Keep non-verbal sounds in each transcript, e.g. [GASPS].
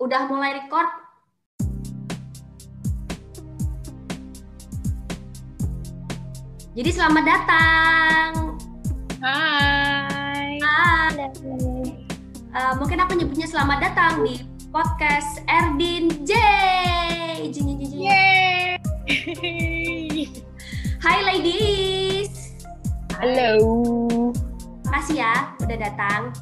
Udah mulai record? Jadi selamat datang. Hai. Hai. Uh, mungkin aku nyebutnya selamat datang di podcast Erdin J. Yeay. Hai ladies. Halo. Makasih ya udah datang.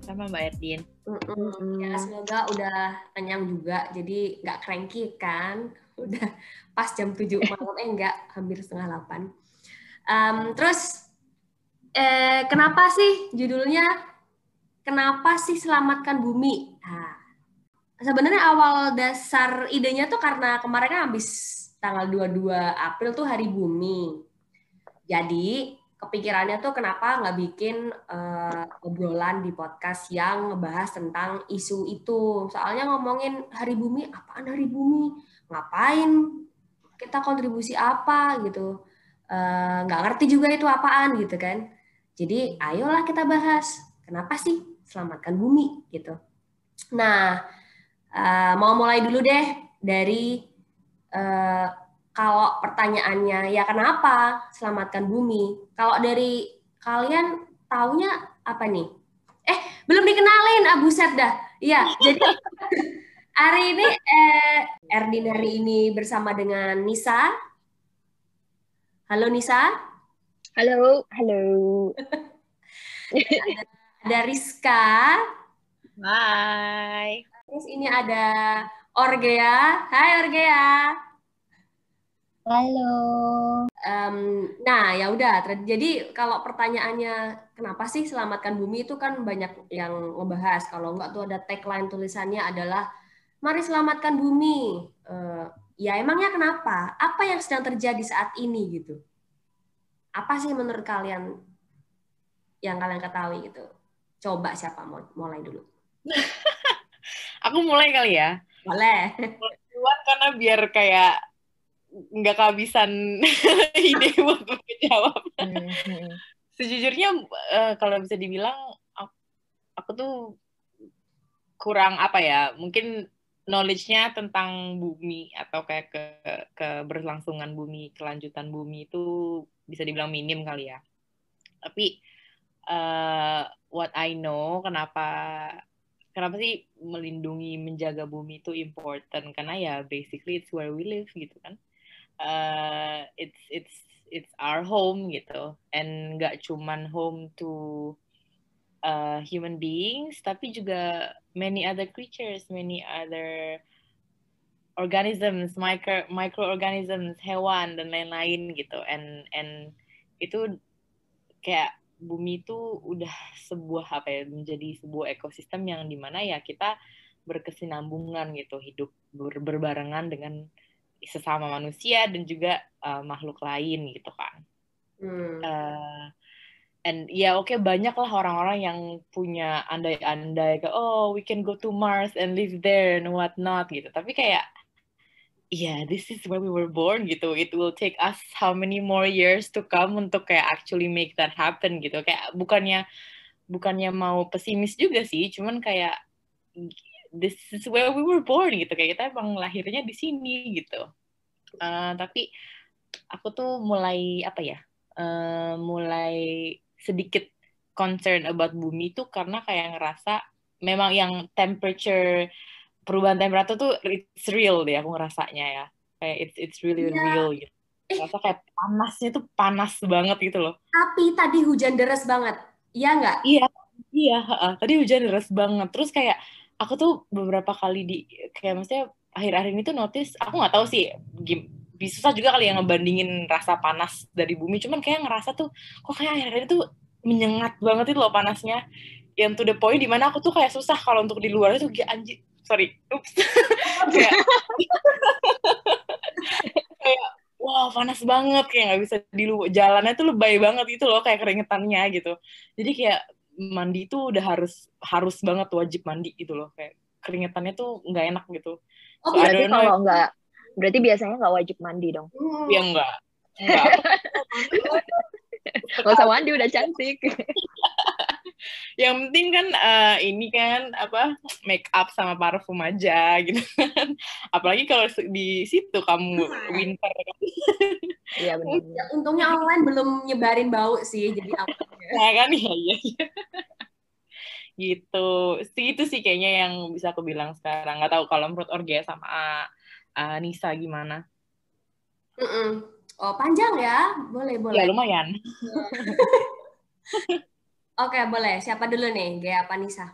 Sama-sama Mbak Erdin. Mm-mm. Ya, semoga udah kenyang juga, jadi nggak cranky kan. [LAUGHS] Udah pas jam 7 malam, eh nggak, hampir setengah 8. Um, terus, eh, kenapa sih judulnya, kenapa sih selamatkan bumi? Nah, sebenarnya awal dasar idenya tuh karena kemarin kan habis tanggal 22 April tuh hari bumi. Jadi, kepikirannya tuh kenapa nggak bikin uh, obrolan di podcast yang ngebahas tentang isu itu. Soalnya ngomongin hari bumi, apaan hari bumi? Ngapain? Kita kontribusi apa gitu? Uh, nggak ngerti juga itu apaan gitu kan. Jadi ayolah kita bahas. Kenapa sih selamatkan bumi gitu. Nah, uh, mau mulai dulu deh dari uh, kalau pertanyaannya ya kenapa selamatkan bumi? Kalau dari kalian taunya apa nih? Eh, belum dikenalin Abu Set dah. Iya, [LAUGHS] jadi [LAUGHS] hari ini eh, Erdin hari ini bersama dengan Nisa. Halo Nisa. Halo, halo. [LAUGHS] ada, ada Rizka. Hai. Terus ini ada Orgea. Hai Orgea. Halo. Um, nah, ya udah. Jadi kalau pertanyaannya kenapa sih selamatkan bumi itu kan banyak yang ngebahas. Kalau enggak tuh ada tagline tulisannya adalah mari selamatkan bumi. Uh, ya emangnya kenapa? Apa yang sedang terjadi saat ini gitu? Apa sih menurut kalian yang kalian ketahui gitu? Coba siapa mau mulai dulu? [LAUGHS] Aku mulai kali ya. Boleh. Buat karena biar kayak nggak kehabisan [LAUGHS] ide [LAUGHS] buat menjawab. Hmm, Sejujurnya uh, kalau bisa dibilang aku, aku tuh kurang apa ya, mungkin knowledge-nya tentang bumi atau kayak ke keberlangsungan bumi, kelanjutan bumi itu bisa dibilang minim kali ya. Tapi uh, what I know kenapa kenapa sih melindungi menjaga bumi itu important karena ya basically it's where we live gitu kan uh, it's it's it's our home gitu. And nggak cuman home to uh, human beings tapi juga many other creatures many other organisms micro microorganisms hewan dan lain-lain gitu. And and itu kayak bumi itu udah sebuah apa ya menjadi sebuah ekosistem yang di mana ya kita berkesinambungan gitu hidup ber berbarengan dengan sesama manusia dan juga uh, makhluk lain gitu kan. Hmm. Uh, and ya oke okay, banyak lah orang-orang yang punya andai-andai ke oh we can go to Mars and live there and what not gitu. Tapi kayak yeah, this is where we were born gitu. It will take us how many more years to come untuk kayak actually make that happen gitu. Kayak bukannya bukannya mau pesimis juga sih, cuman kayak this is where we were born gitu. Kayak kita emang lahirnya di sini gitu. Uh, tapi aku tuh mulai apa ya? Uh, mulai sedikit concern about bumi itu karena kayak ngerasa memang yang temperature perubahan temperatur tuh it's real deh aku ngerasanya ya kayak it's it's really yeah. real gitu rasa kayak panasnya tuh panas banget gitu loh tapi tadi hujan deras banget iya nggak iya iya uh, tadi hujan deras banget terus kayak aku tuh beberapa kali di kayak maksudnya akhir-akhir ini tuh notice aku nggak tahu sih bisa susah juga kali yang ngebandingin rasa panas dari bumi. Cuman kayak ngerasa tuh kok kayak akhir-akhir itu menyengat banget itu loh panasnya. Yang to the point di mana aku tuh kayak susah kalau untuk di luar itu kayak anjir sorry ups. [LAUGHS] Kayak [LAUGHS] kayak wow panas banget kayak nggak bisa di luar jalannya tuh lebay banget itu loh kayak keringetannya gitu. Jadi kayak mandi tuh udah harus harus banget wajib mandi gitu loh. Kayak keringetannya tuh nggak enak gitu. Oh so, berarti kalau nggak berarti biasanya nggak wajib mandi dong? Ya enggak [LAUGHS] Gak usah mandi udah cantik [LAUGHS] yang penting kan uh, ini kan apa make up sama parfum aja [LAUGHS] gitu kan apalagi kalau di situ kamu winter kan Iya benar. Ya, untungnya online belum nyebarin bau sih jadi [LAUGHS] awalnya. nah kan iya iya iya. gitu itu sih kayaknya yang bisa aku bilang sekarang nggak tahu kalau menurut Orgia sama uh, Nisa gimana Mm-mm. Oh panjang ya, boleh boleh. ya lumayan [LAUGHS] Oke boleh. Siapa dulu nih? Gaya apa Nisa?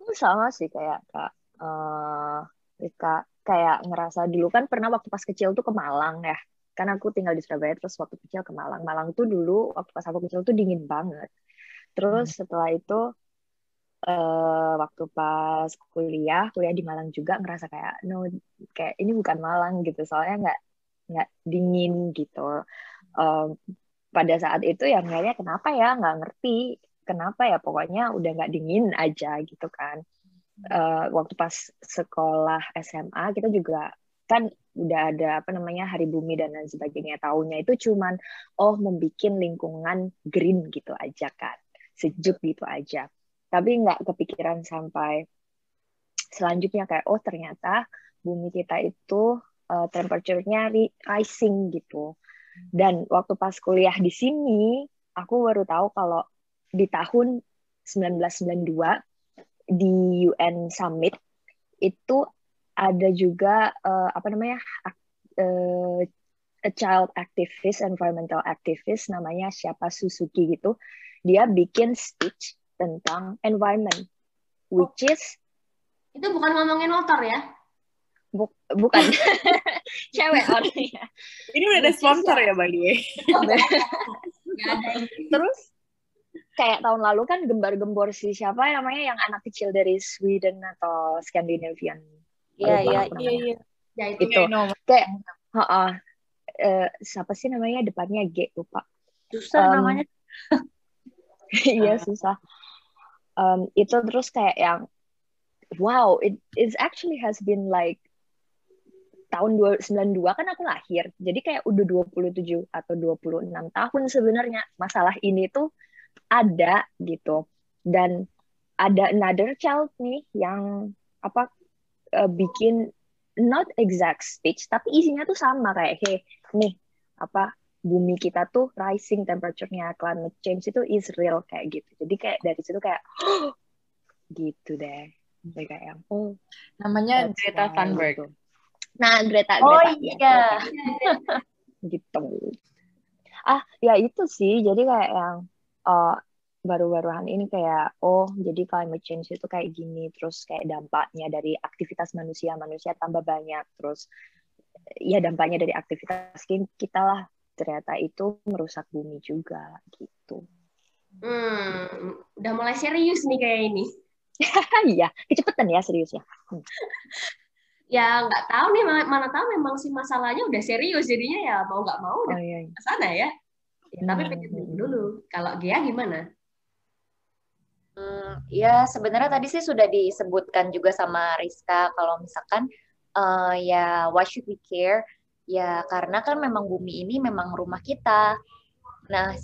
Aku sama sih kayak kak eh Rika kayak ngerasa dulu kan pernah waktu pas kecil tuh ke Malang ya. Kan aku tinggal di Surabaya terus waktu kecil ke Malang. Malang tuh dulu waktu pas aku kecil tuh dingin banget. Terus setelah itu eh waktu pas kuliah, kuliah di Malang juga ngerasa kayak no kayak ini bukan Malang gitu. Soalnya nggak nggak dingin gitu. Em, pada saat itu ya ngeliatnya kenapa ya? Nggak ngerti. Kenapa ya? Pokoknya udah nggak dingin aja gitu kan. Eh, waktu pas sekolah SMA kita juga kan udah ada apa namanya Hari Bumi dan lain sebagainya. Tahunya itu cuman oh membikin lingkungan green gitu aja kan sejuk gitu aja. Tapi nggak kepikiran sampai selanjutnya kayak oh ternyata bumi kita itu uh, temperature-nya ri- rising gitu dan waktu pas kuliah di sini aku baru tahu kalau di tahun 1992 di UN Summit itu ada juga eh, apa namanya eh, a child activist, environmental activist namanya siapa Suzuki gitu. Dia bikin speech tentang environment, which is Itu bukan ngomongin motor ya? Bu- bukan [LAUGHS] cewek orangnya. ini udah ada sponsor ya by the way [LAUGHS] Terus kayak tahun lalu kan gembar-gembor si siapa namanya yang anak kecil dari Sweden atau Scandinavian. Iya, iya, iya iya ya itu. Itu. Iya, no. Kayak, ha eh, siapa sih namanya depannya G lupa. Susah Um, namanya. [LAUGHS] Iya susah. Um, itu terus kayak yang wow, it is actually has been like tahun 92 kan aku lahir. Jadi kayak udah 27 atau 26 tahun sebenarnya masalah ini tuh ada gitu. Dan ada another child nih yang apa eh, bikin not exact speech tapi isinya tuh sama kayak hey nih apa bumi kita tuh rising temperature-nya climate change itu is real kayak gitu. Jadi kayak dari situ kayak gitu deh. Kayak yang oh namanya Greta Thunberg gitu. Nah, Greta Oh Greta iya. Greta. [LAUGHS] gitu. Ah, ya itu sih. Jadi kayak yang uh, baru-baruan ini kayak oh jadi climate change itu kayak gini terus kayak dampaknya dari aktivitas manusia manusia tambah banyak terus ya dampaknya dari aktivitas kita lah ternyata itu merusak bumi juga gitu. Hmm, udah mulai serius nih kayak ini. [LAUGHS] Iya, kecepetan ya seriusnya. [LAUGHS] Ya nggak tahu nih mana, mana tahu memang si masalahnya udah serius jadinya ya mau nggak mau udah Oh iya. iya. ke sana ya. Ya, tapi Hmm. pikir dulu. Kalau Gia gimana? Hmm, ya sebenarnya tadi sih sudah disebutkan juga sama Rizka kalau misalkan eh, ya why should we care? Ya karena kan memang bumi ini memang rumah kita. Nah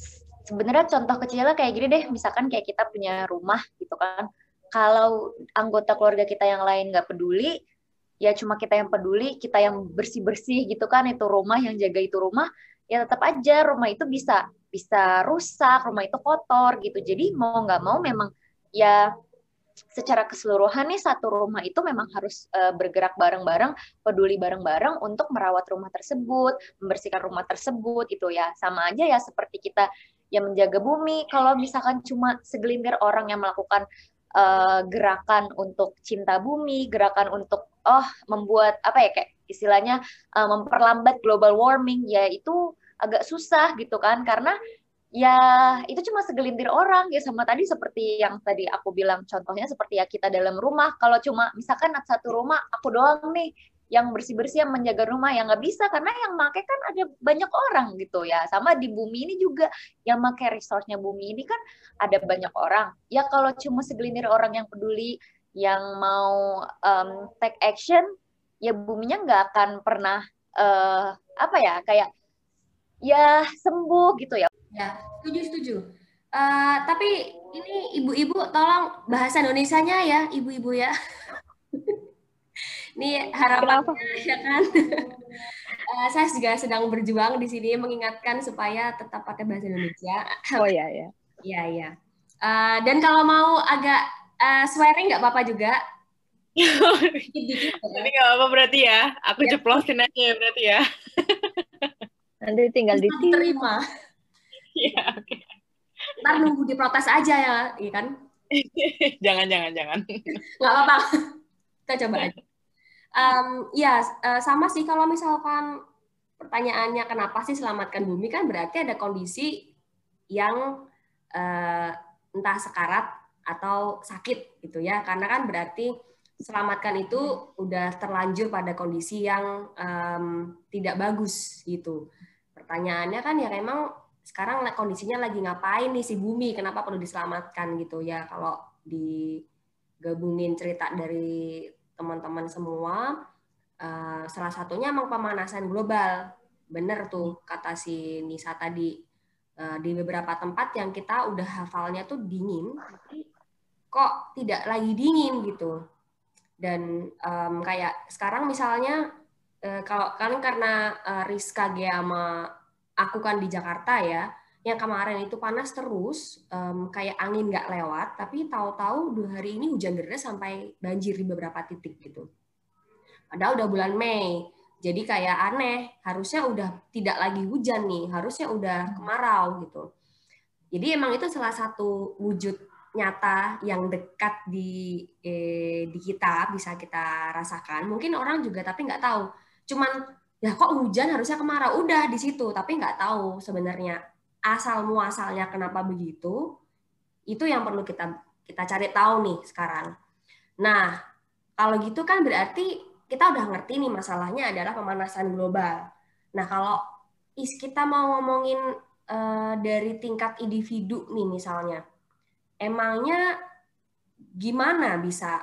sebenarnya contoh kecilnya kayak gini deh, misalkan kayak kita punya rumah gitu kan. Kalau anggota keluarga kita yang lain nggak peduli, ya cuma kita yang peduli, kita yang bersih-bersih gitu kan itu rumah yang jaga itu rumah, ya tetap aja rumah itu bisa bisa rusak, rumah itu kotor gitu. Jadi mau nggak mau memang ya secara keseluruhan nih satu rumah itu memang harus eh, bergerak bareng-bareng, peduli bareng-bareng untuk merawat rumah tersebut, membersihkan rumah tersebut itu ya. Sama aja ya seperti kita yang menjaga bumi. Kalau misalkan cuma segelintir orang yang melakukan eh, gerakan untuk cinta bumi, gerakan untuk oh membuat apa ya kayak istilahnya eh, memperlambat global warming ya itu agak susah gitu kan. Karena ya itu cuma segelintir orang ya sama tadi seperti yang tadi aku bilang contohnya seperti ya kita dalam rumah. Kalau cuma misalkan satu rumah aku doang nih yang bersih-bersih yang menjaga rumah yang nggak bisa. Karena yang make kan ada banyak orang gitu ya. Sama di bumi ini juga yang make resource-nya bumi ini kan ada banyak orang. Ya kalau cuma segelintir orang yang peduli yang mau um, take action ya buminya nggak akan pernah eh, apa ya kayak ya sembuh gitu ya Ya, setuju setuju. Uh, tapi ini ibu-ibu tolong bahasa Indonesianya ya, ibu-ibu ya. [LAUGHS] ini harapannya ya kan. uh, [LAUGHS] saya juga sedang berjuang di sini mengingatkan supaya tetap pakai bahasa Indonesia. Oh iya ya. [LAUGHS] Iya iya. Uh, dan kalau mau agak uh, swearing nggak apa-apa juga. Jadi nggak apa-apa berarti ya. Aku ya. ceplosin aja ya berarti ya. Nanti tinggal diterima. Iya, oke. Okay ntar nunggu diprotes aja ya, iya kan? [LAUGHS] jangan, jangan, jangan. Nggak apa-apa. Kita coba aja. Um, ya, sama sih kalau misalkan pertanyaannya kenapa sih selamatkan bumi kan berarti ada kondisi yang uh, entah sekarat atau sakit gitu ya. Karena kan berarti selamatkan itu udah terlanjur pada kondisi yang um, tidak bagus gitu. Pertanyaannya kan ya memang sekarang kondisinya lagi ngapain nih si bumi? Kenapa perlu diselamatkan gitu ya? Kalau digabungin cerita dari teman-teman semua uh, salah satunya emang pemanasan global. Bener tuh kata si Nisa tadi di beberapa tempat yang kita udah hafalnya tuh dingin tapi kok tidak lagi dingin gitu dan um, kayak sekarang misalnya uh, kalau kan karena uh, Rizka Geama aku kan di Jakarta ya, yang kemarin itu panas terus, um, kayak angin nggak lewat, tapi tahu-tahu dua hari ini hujan deras sampai banjir di beberapa titik gitu. Padahal udah bulan Mei, jadi kayak aneh, harusnya udah tidak lagi hujan nih, harusnya udah kemarau gitu. Jadi emang itu salah satu wujud nyata yang dekat di eh, di kita bisa kita rasakan. Mungkin orang juga tapi nggak tahu. Cuman ya kok hujan harusnya kemarau udah di situ tapi nggak tahu sebenarnya asal muasalnya kenapa begitu itu yang perlu kita kita cari tahu nih sekarang nah kalau gitu kan berarti kita udah ngerti nih masalahnya adalah pemanasan global nah kalau is kita mau ngomongin uh, dari tingkat individu nih misalnya emangnya gimana bisa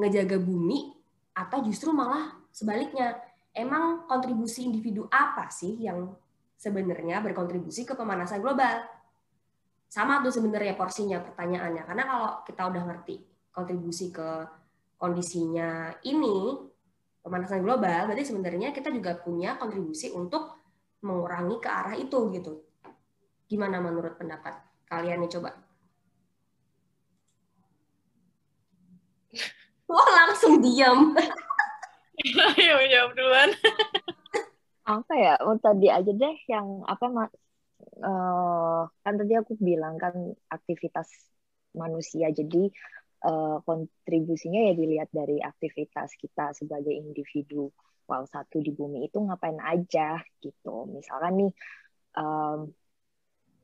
ngejaga bumi atau justru malah sebaliknya emang kontribusi individu apa sih yang sebenarnya berkontribusi ke pemanasan global? Sama tuh sebenarnya porsinya pertanyaannya. Karena kalau kita udah ngerti kontribusi ke kondisinya ini, pemanasan global, berarti sebenarnya kita juga punya kontribusi untuk mengurangi ke arah itu gitu. Gimana menurut pendapat kalian nih coba? Wah [LAUGHS] langsung diam. Ayo jawab duluan. apa ya? Oh, tadi aja deh yang apa mas? Uh, kan tadi aku bilang kan aktivitas manusia. Jadi uh, kontribusinya ya dilihat dari aktivitas kita sebagai individu. Wow, satu di bumi itu ngapain aja gitu. Misalkan nih um,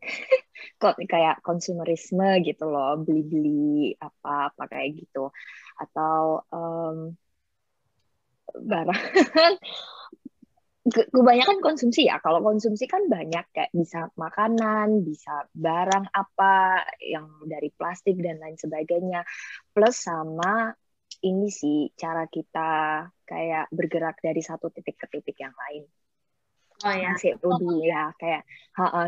[LAUGHS] kok kayak konsumerisme gitu loh, beli-beli apa apa kayak gitu. Atau um, barang [LAUGHS] kebanyakan konsumsi ya. Kalau konsumsi kan banyak kayak bisa makanan, bisa barang apa yang dari plastik dan lain sebagainya. Plus sama ini sih cara kita kayak bergerak dari satu titik ke titik yang lain. Oh ya. CO2 ya kayak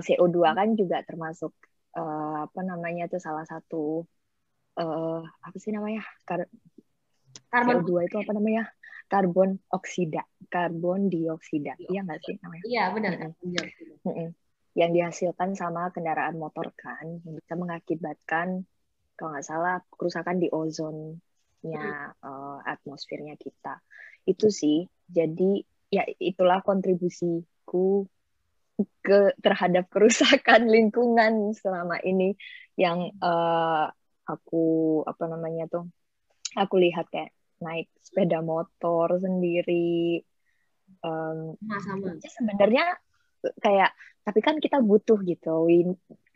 CO2 kan juga termasuk uh, apa namanya itu salah satu uh, apa sih namanya? Kar Karbon. CO2 itu apa namanya? Karbon oksida, karbon dioksida, iya nggak sih namanya? Iya benar. Mm -hmm. Yang dihasilkan sama kendaraan motor kan, yang bisa mengakibatkan kalau nggak salah kerusakan di ozonnya uh, atmosfernya kita. Itu sih, jadi ya itulah kontribusiku ke terhadap kerusakan lingkungan selama ini yang uh, aku apa namanya tuh aku lihat kayak naik sepeda motor sendiri. Um, sama sebenarnya kayak tapi kan kita butuh gitu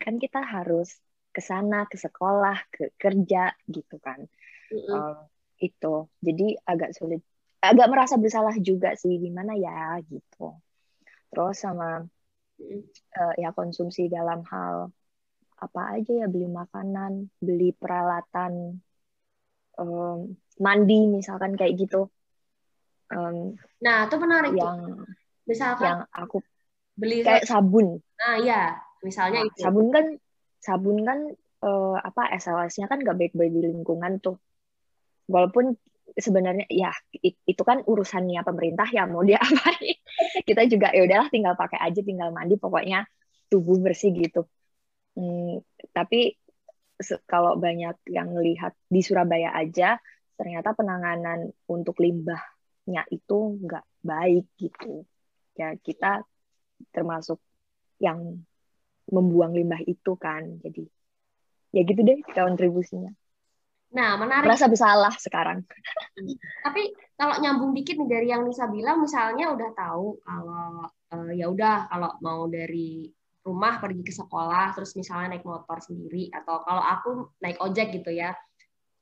kan kita harus ke sana ke sekolah ke kerja gitu kan. Mm -hmm. um, itu. Jadi agak sulit. Agak merasa bersalah juga sih gimana ya gitu. Terus sama uh, ya konsumsi dalam hal apa aja ya beli makanan beli peralatan um, mandi misalkan kayak gitu. Um, nah itu menarik yang tuh. misalkan yang aku beli kayak sabun. Nah ya misalnya nah, itu. Sabun kan sabun kan uh, apa SLS-nya kan nggak baik-baik di lingkungan tuh. Walaupun sebenarnya ya itu kan urusannya pemerintah ya mau dia [LAUGHS] apa kita juga ya udahlah tinggal pakai aja tinggal mandi pokoknya tubuh bersih gitu hmm, tapi kalau banyak yang lihat di Surabaya aja ternyata penanganan untuk limbahnya itu nggak baik gitu ya kita termasuk yang membuang limbah itu kan jadi ya gitu deh kontribusinya Nah, menarik. Merasa bersalah sekarang. [LAUGHS] Tapi kalau nyambung dikit nih dari yang Nisa bilang, misalnya udah tahu kalau uh, ya udah kalau mau dari rumah pergi ke sekolah, terus misalnya naik motor sendiri, atau kalau aku naik ojek gitu ya,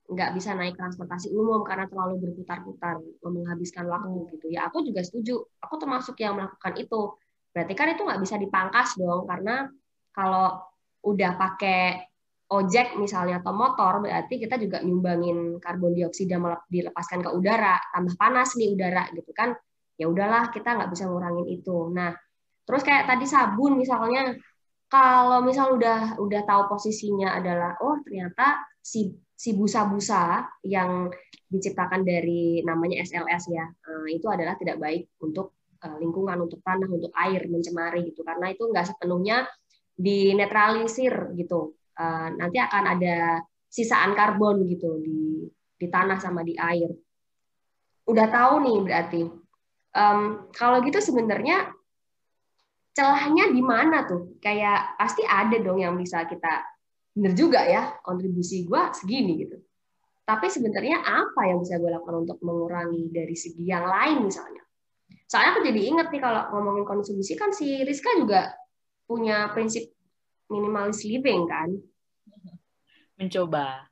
nggak bisa naik transportasi umum karena terlalu berputar-putar, menghabiskan waktu hmm. gitu. Ya aku juga setuju. Aku termasuk yang melakukan itu. Berarti kan itu nggak bisa dipangkas dong, karena kalau udah pakai ojek misalnya atau motor berarti kita juga nyumbangin karbon dioksida dilepaskan ke udara tambah panas nih udara gitu kan ya udahlah kita nggak bisa ngurangin itu nah terus kayak tadi sabun misalnya kalau misal udah udah tahu posisinya adalah oh ternyata si si busa-busa yang diciptakan dari namanya SLS ya eh, itu adalah tidak baik untuk eh, lingkungan untuk tanah untuk air mencemari gitu karena itu nggak sepenuhnya dinetralisir gitu uh, nanti akan ada sisaan karbon gitu di di tanah sama di air. Udah tahu nih berarti. Um, kalau gitu sebenarnya celahnya di mana tuh? Kayak pasti ada dong yang bisa kita bener juga ya kontribusi gue segini gitu. Tapi sebenarnya apa yang bisa gue lakukan untuk mengurangi dari segi yang lain misalnya? Soalnya aku jadi inget nih kalau ngomongin konsumsi kan si Rizka juga punya prinsip minimalis living kan mencoba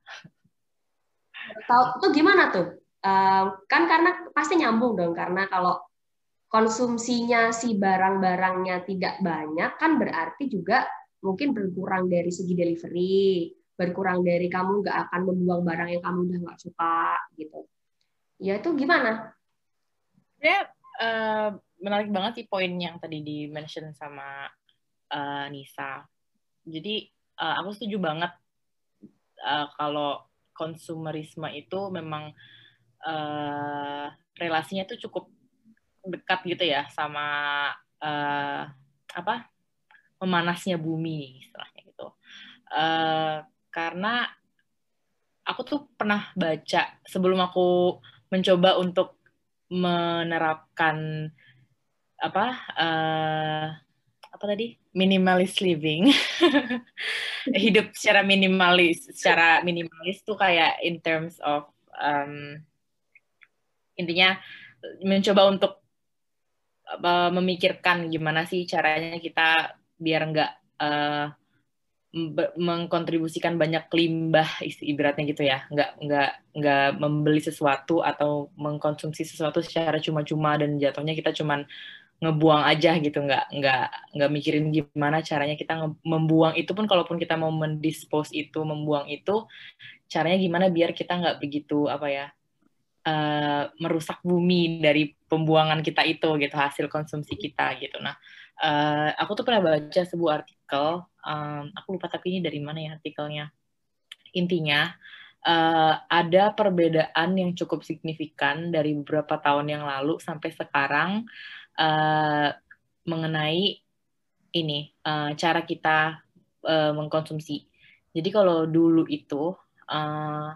tahu tuh gimana tuh uh, kan karena pasti nyambung dong karena kalau konsumsinya si barang-barangnya tidak banyak kan berarti juga mungkin berkurang dari segi delivery berkurang dari kamu nggak akan membuang barang yang kamu udah nggak suka gitu. Ya itu gimana? Ya uh, menarik banget sih poin yang tadi di mention sama uh, Nisa. Jadi uh, aku setuju banget uh, kalau konsumerisme itu memang uh, relasinya tuh cukup dekat gitu ya sama uh, apa memanasnya bumi istilahnya gitu. Uh, karena aku tuh pernah baca sebelum aku mencoba untuk menerapkan apa uh, apa tadi minimalis living. [LAUGHS] Hidup secara minimalis secara minimalis tuh kayak in terms of um, intinya mencoba untuk uh, memikirkan gimana sih caranya kita biar nggak uh, mengkontribusikan banyak limbah ibaratnya gitu ya. Nggak nggak nggak membeli sesuatu atau mengkonsumsi sesuatu secara cuma-cuma dan jatuhnya kita cuman ngebuang aja gitu. Nggak nggak nggak mikirin gimana caranya kita membuang itu pun kalaupun kita mau mendispose itu membuang itu caranya gimana biar kita nggak begitu apa ya uh, merusak bumi dari pembuangan kita itu gitu hasil konsumsi kita gitu nah uh, aku tuh pernah baca sebuah artikel um, aku lupa tapi ini dari mana ya artikelnya intinya uh, ada perbedaan yang cukup signifikan dari beberapa tahun yang lalu sampai sekarang uh, mengenai ini uh, cara kita uh, mengkonsumsi. Jadi kalau dulu itu uh,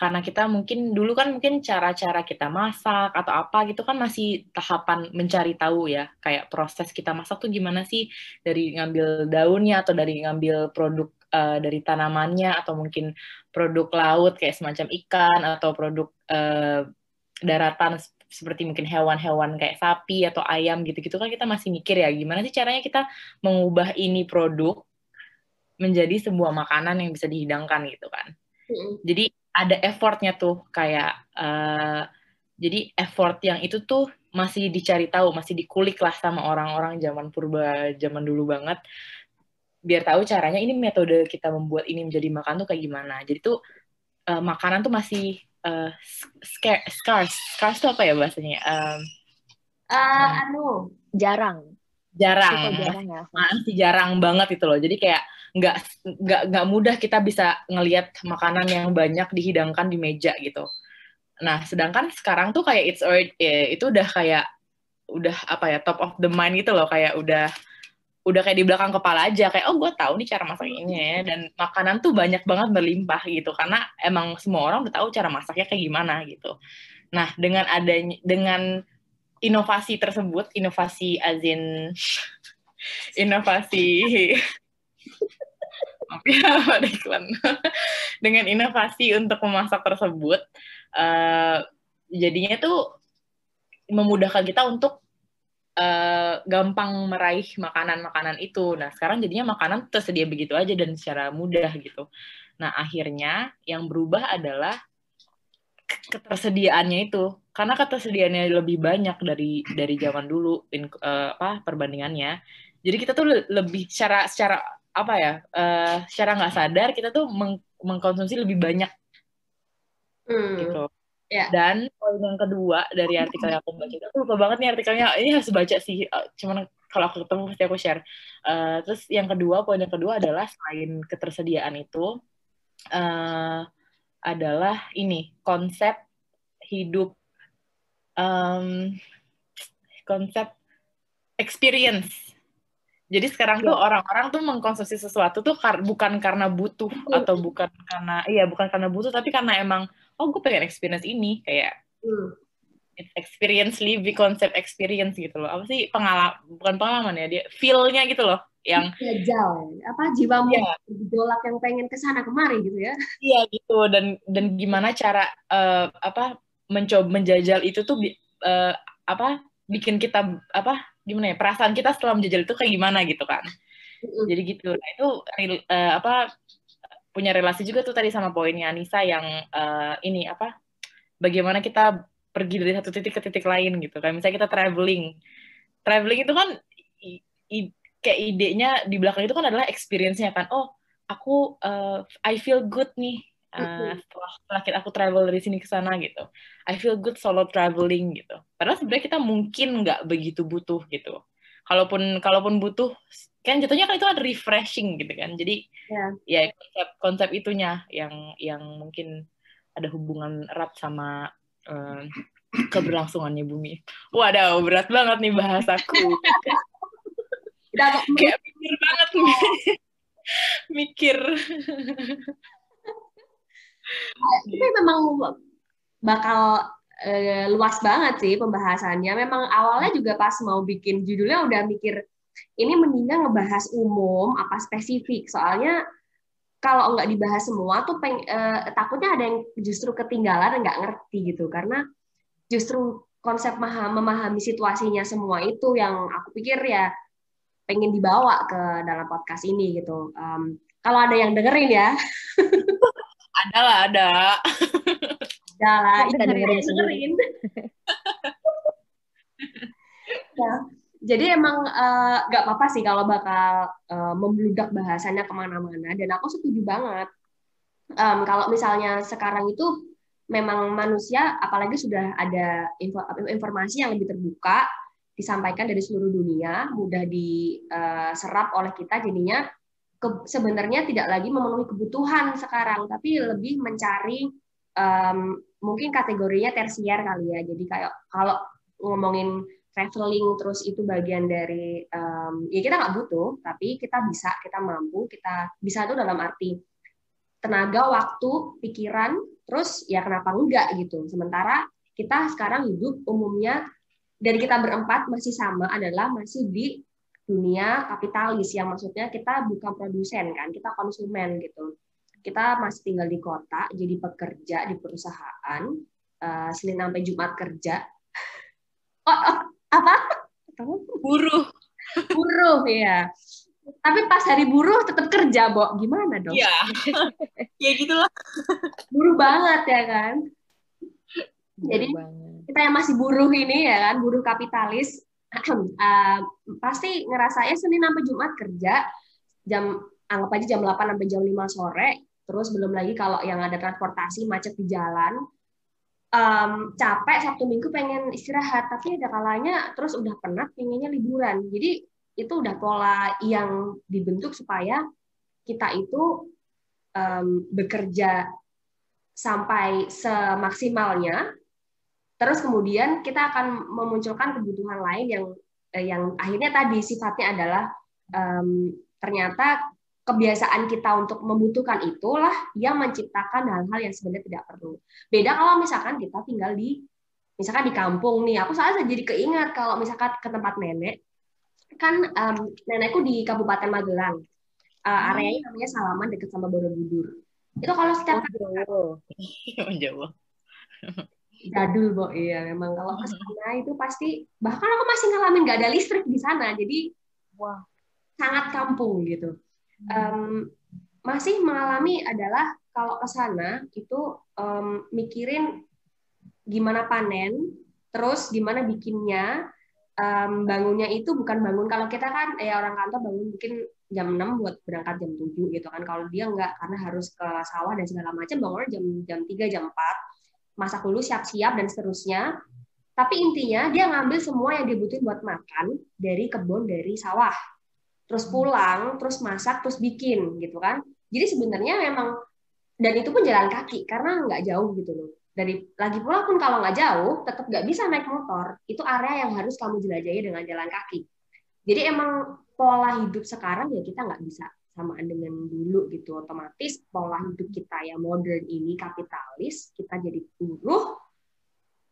karena kita mungkin dulu kan mungkin cara-cara kita masak atau apa gitu kan masih tahapan mencari tahu ya kayak proses kita masak tuh gimana sih dari ngambil daunnya atau dari ngambil produk uh, dari tanamannya atau mungkin produk laut kayak semacam ikan atau produk uh, daratan seperti mungkin hewan-hewan kayak sapi atau ayam gitu-gitu kan kita masih mikir ya gimana sih caranya kita mengubah ini produk menjadi sebuah makanan yang bisa dihidangkan gitu kan. Mm. Jadi ada effortnya tuh kayak uh, jadi effort yang itu tuh masih dicari tahu, masih dikulik lah sama orang-orang zaman purba, zaman dulu banget. Biar tahu caranya ini metode kita membuat ini menjadi makan tuh kayak gimana. Jadi tuh uh, makanan tuh masih uh, scarce scarce itu apa ya bahasanya um, uh, anu jarang jarang, jarang ya. masih jarang banget itu loh. Jadi kayak nggak nggak nggak mudah kita bisa ngelihat makanan yang banyak dihidangkan di meja gitu. Nah, sedangkan sekarang tuh kayak it's already, eh, itu udah kayak udah apa ya top of the mind gitu loh kayak udah udah kayak di belakang kepala aja kayak oh gue tahu nih cara masak ini ya dan makanan tuh banyak banget berlimpah gitu karena emang semua orang udah tahu cara masaknya kayak gimana gitu. Nah, dengan adanya dengan inovasi tersebut, inovasi azin inovasi [LAUGHS] ya [LAUGHS] dengan inovasi untuk memasak tersebut uh, jadinya tuh memudahkan kita untuk uh, gampang meraih makanan-makanan itu. Nah, sekarang jadinya makanan tersedia begitu aja dan secara mudah gitu. Nah, akhirnya yang berubah adalah ketersediaannya itu. Karena ketersediaannya lebih banyak dari dari zaman dulu in, uh, apa perbandingannya. Jadi kita tuh lebih secara secara apa ya? Uh, secara nggak sadar kita tuh meng, mengkonsumsi lebih banyak. Hmm. Gitu Yeah. Dan poin yang kedua dari artikel yang aku baca, aku lupa banget nih artikelnya, ini harus baca sih, uh, cuman kalau aku ketemu pasti aku share. Uh, terus yang kedua, poin yang kedua adalah selain ketersediaan itu, uh, adalah ini, konsep hidup, um, konsep experience. Jadi sekarang tuh iya. orang-orang tuh mengkonsumsi sesuatu tuh kar bukan karena butuh atau bukan karena iya bukan karena butuh tapi karena emang oh gue pengen experience ini kayak hmm. experience living konsep experience gitu loh apa sih pengalaman bukan pengalaman ya dia feelnya gitu loh yang jajal apa jiwamu yeah. gejolak yang pengen ke sana kemari gitu ya? Iya gitu. Dan dan gimana cara uh, apa mencoba menjajal itu tuh uh, apa bikin kita apa gimana ya perasaan kita setelah menjajal itu kayak gimana gitu kan? Mm jadi gitu. Nah itu uh, apa punya relasi juga tuh tadi sama poinnya Anissa yang uh, ini apa bagaimana kita pergi dari satu titik ke titik lain gitu kan. Misalnya kita traveling. Traveling itu kan i, i, kayak idenya di belakang itu kan adalah experience-nya kan. Oh aku uh, I feel good nih uh, setelah, kita, aku travel dari sini ke sana gitu. I feel good solo traveling gitu. Padahal sebenarnya kita mungkin nggak begitu butuh gitu. Kalaupun kalaupun butuh kan jatuhnya kan itu ada refreshing gitu kan. Jadi yeah. ya konsep konsep itunya yang yang mungkin ada hubungan erat sama uh, keberlangsungannya bumi. Waduh berat banget nih bahasaku [LAUGHS] kayak [LAUGHS] mikir banget nih mikir. Tapi memang bakal uh, luas banget sih pembahasannya. Memang awalnya juga pas mau bikin judulnya udah mikir ini mendingan ngebahas umum apa spesifik? Soalnya kalau nggak dibahas semua tuh peng, eh, takutnya ada yang justru ketinggalan nggak ngerti gitu. Karena justru konsep memahami situasinya semua itu yang aku pikir ya pengen dibawa ke dalam podcast ini gitu. Um, kalau ada yang dengerin ya. [LAUGHS] Ada lah ada. Ada lah dengerin, dengerin. [LAUGHS] ya jadi emang uh, eh, gak apa-apa sih kalau bakal uh, membludak bahasanya ke mana-mana dan aku setuju banget. Um, kalau misalnya sekarang itu memang manusia apalagi sudah ada info, informasi yang lebih terbuka disampaikan dari seluruh dunia mudah diserap eh, oleh kita jadinya sebenarnya tidak lagi memenuhi kebutuhan sekarang tapi lebih mencari um, mungkin kategorinya tersier kali ya. Jadi kayak kalau ngomongin traveling terus itu bagian dari um, ya kita nggak butuh tapi kita bisa kita mampu kita bisa itu dalam arti tenaga waktu pikiran terus ya kenapa enggak gitu. Sementara kita sekarang hidup umumnya dari kita berempat masih sama adalah masih di dunia kapitalis yang maksudnya kita bukan produsen kan kita konsumen gitu kita masih tinggal di kota jadi pekerja di perusahaan uh, Senin sampai Jumat kerja [LAUGHS] oh, oh apa? Buruh. Buruh ya. Tapi pas hari buruh tetap kerja, Bo. Gimana dong? Iya. [LAUGHS] ya gitulah. Buruh banget ya kan? Jadi kita yang masih buruh ini ya kan, buruh kapitalis, uh, [CLEARS THROAT] pasti ngerasanya Senin sampai Jumat kerja jam anggap aja jam 8 sampai jam 5 sore, terus belum lagi kalau yang ada transportasi macet di jalan, um, capek Sabtu Minggu pengen istirahat, tapi ada kalanya terus udah penat pengennya liburan. Jadi itu udah pola yang dibentuk supaya kita itu um, bekerja sampai semaksimalnya terus kemudian kita akan memunculkan kebutuhan lain yang eh, yang akhirnya tadi sifatnya adalah um, ternyata kebiasaan kita untuk membutuhkan itulah yang menciptakan hal-hal yang sebenarnya tidak perlu. Beda kalau misalkan kita tinggal di misalkan di kampung nih, aku soalnya jadi keingat kalau misalkan ke tempat nenek, kan um, nenekku di Kabupaten Magelang, uh, areanya namanya Salaman dekat sama Borobudur. Itu kalau setiap oh, Jawa. [LAUGHS] [LAUGHS] Jadul, Bo. Iya, memang kalau ke sana itu pasti bahkan aku masih ngalamin nggak ada listrik di sana. Jadi wah, sangat kampung gitu. Um, masih mengalami adalah kalau ke sana itu um, mikirin gimana panen, terus gimana bikinnya, um, bangunnya itu bukan bangun kalau kita kan ya orang kantor bangun mungkin jam 6 buat berangkat jam 7 gitu kan. Kalau dia enggak karena harus ke sawah dan segala macam bangunnya jam jam 3 jam 4 masak dulu siap-siap dan seterusnya. Tapi intinya dia ngambil semua yang dibutuhin buat makan dari kebun dari sawah. Terus pulang, terus masak, terus bikin gitu kan. Jadi sebenarnya memang dan itu pun jalan kaki karena nggak jauh gitu loh. Dari lagi pula pun kalau nggak jauh, tetap nggak bisa naik motor. Itu area yang harus kamu jelajahi dengan jalan kaki. Jadi emang pola hidup sekarang ya kita nggak bisa samaan dengan dulu gitu. Otomatis pola hidup kita yang modern ini kapitalis kita jadi buruh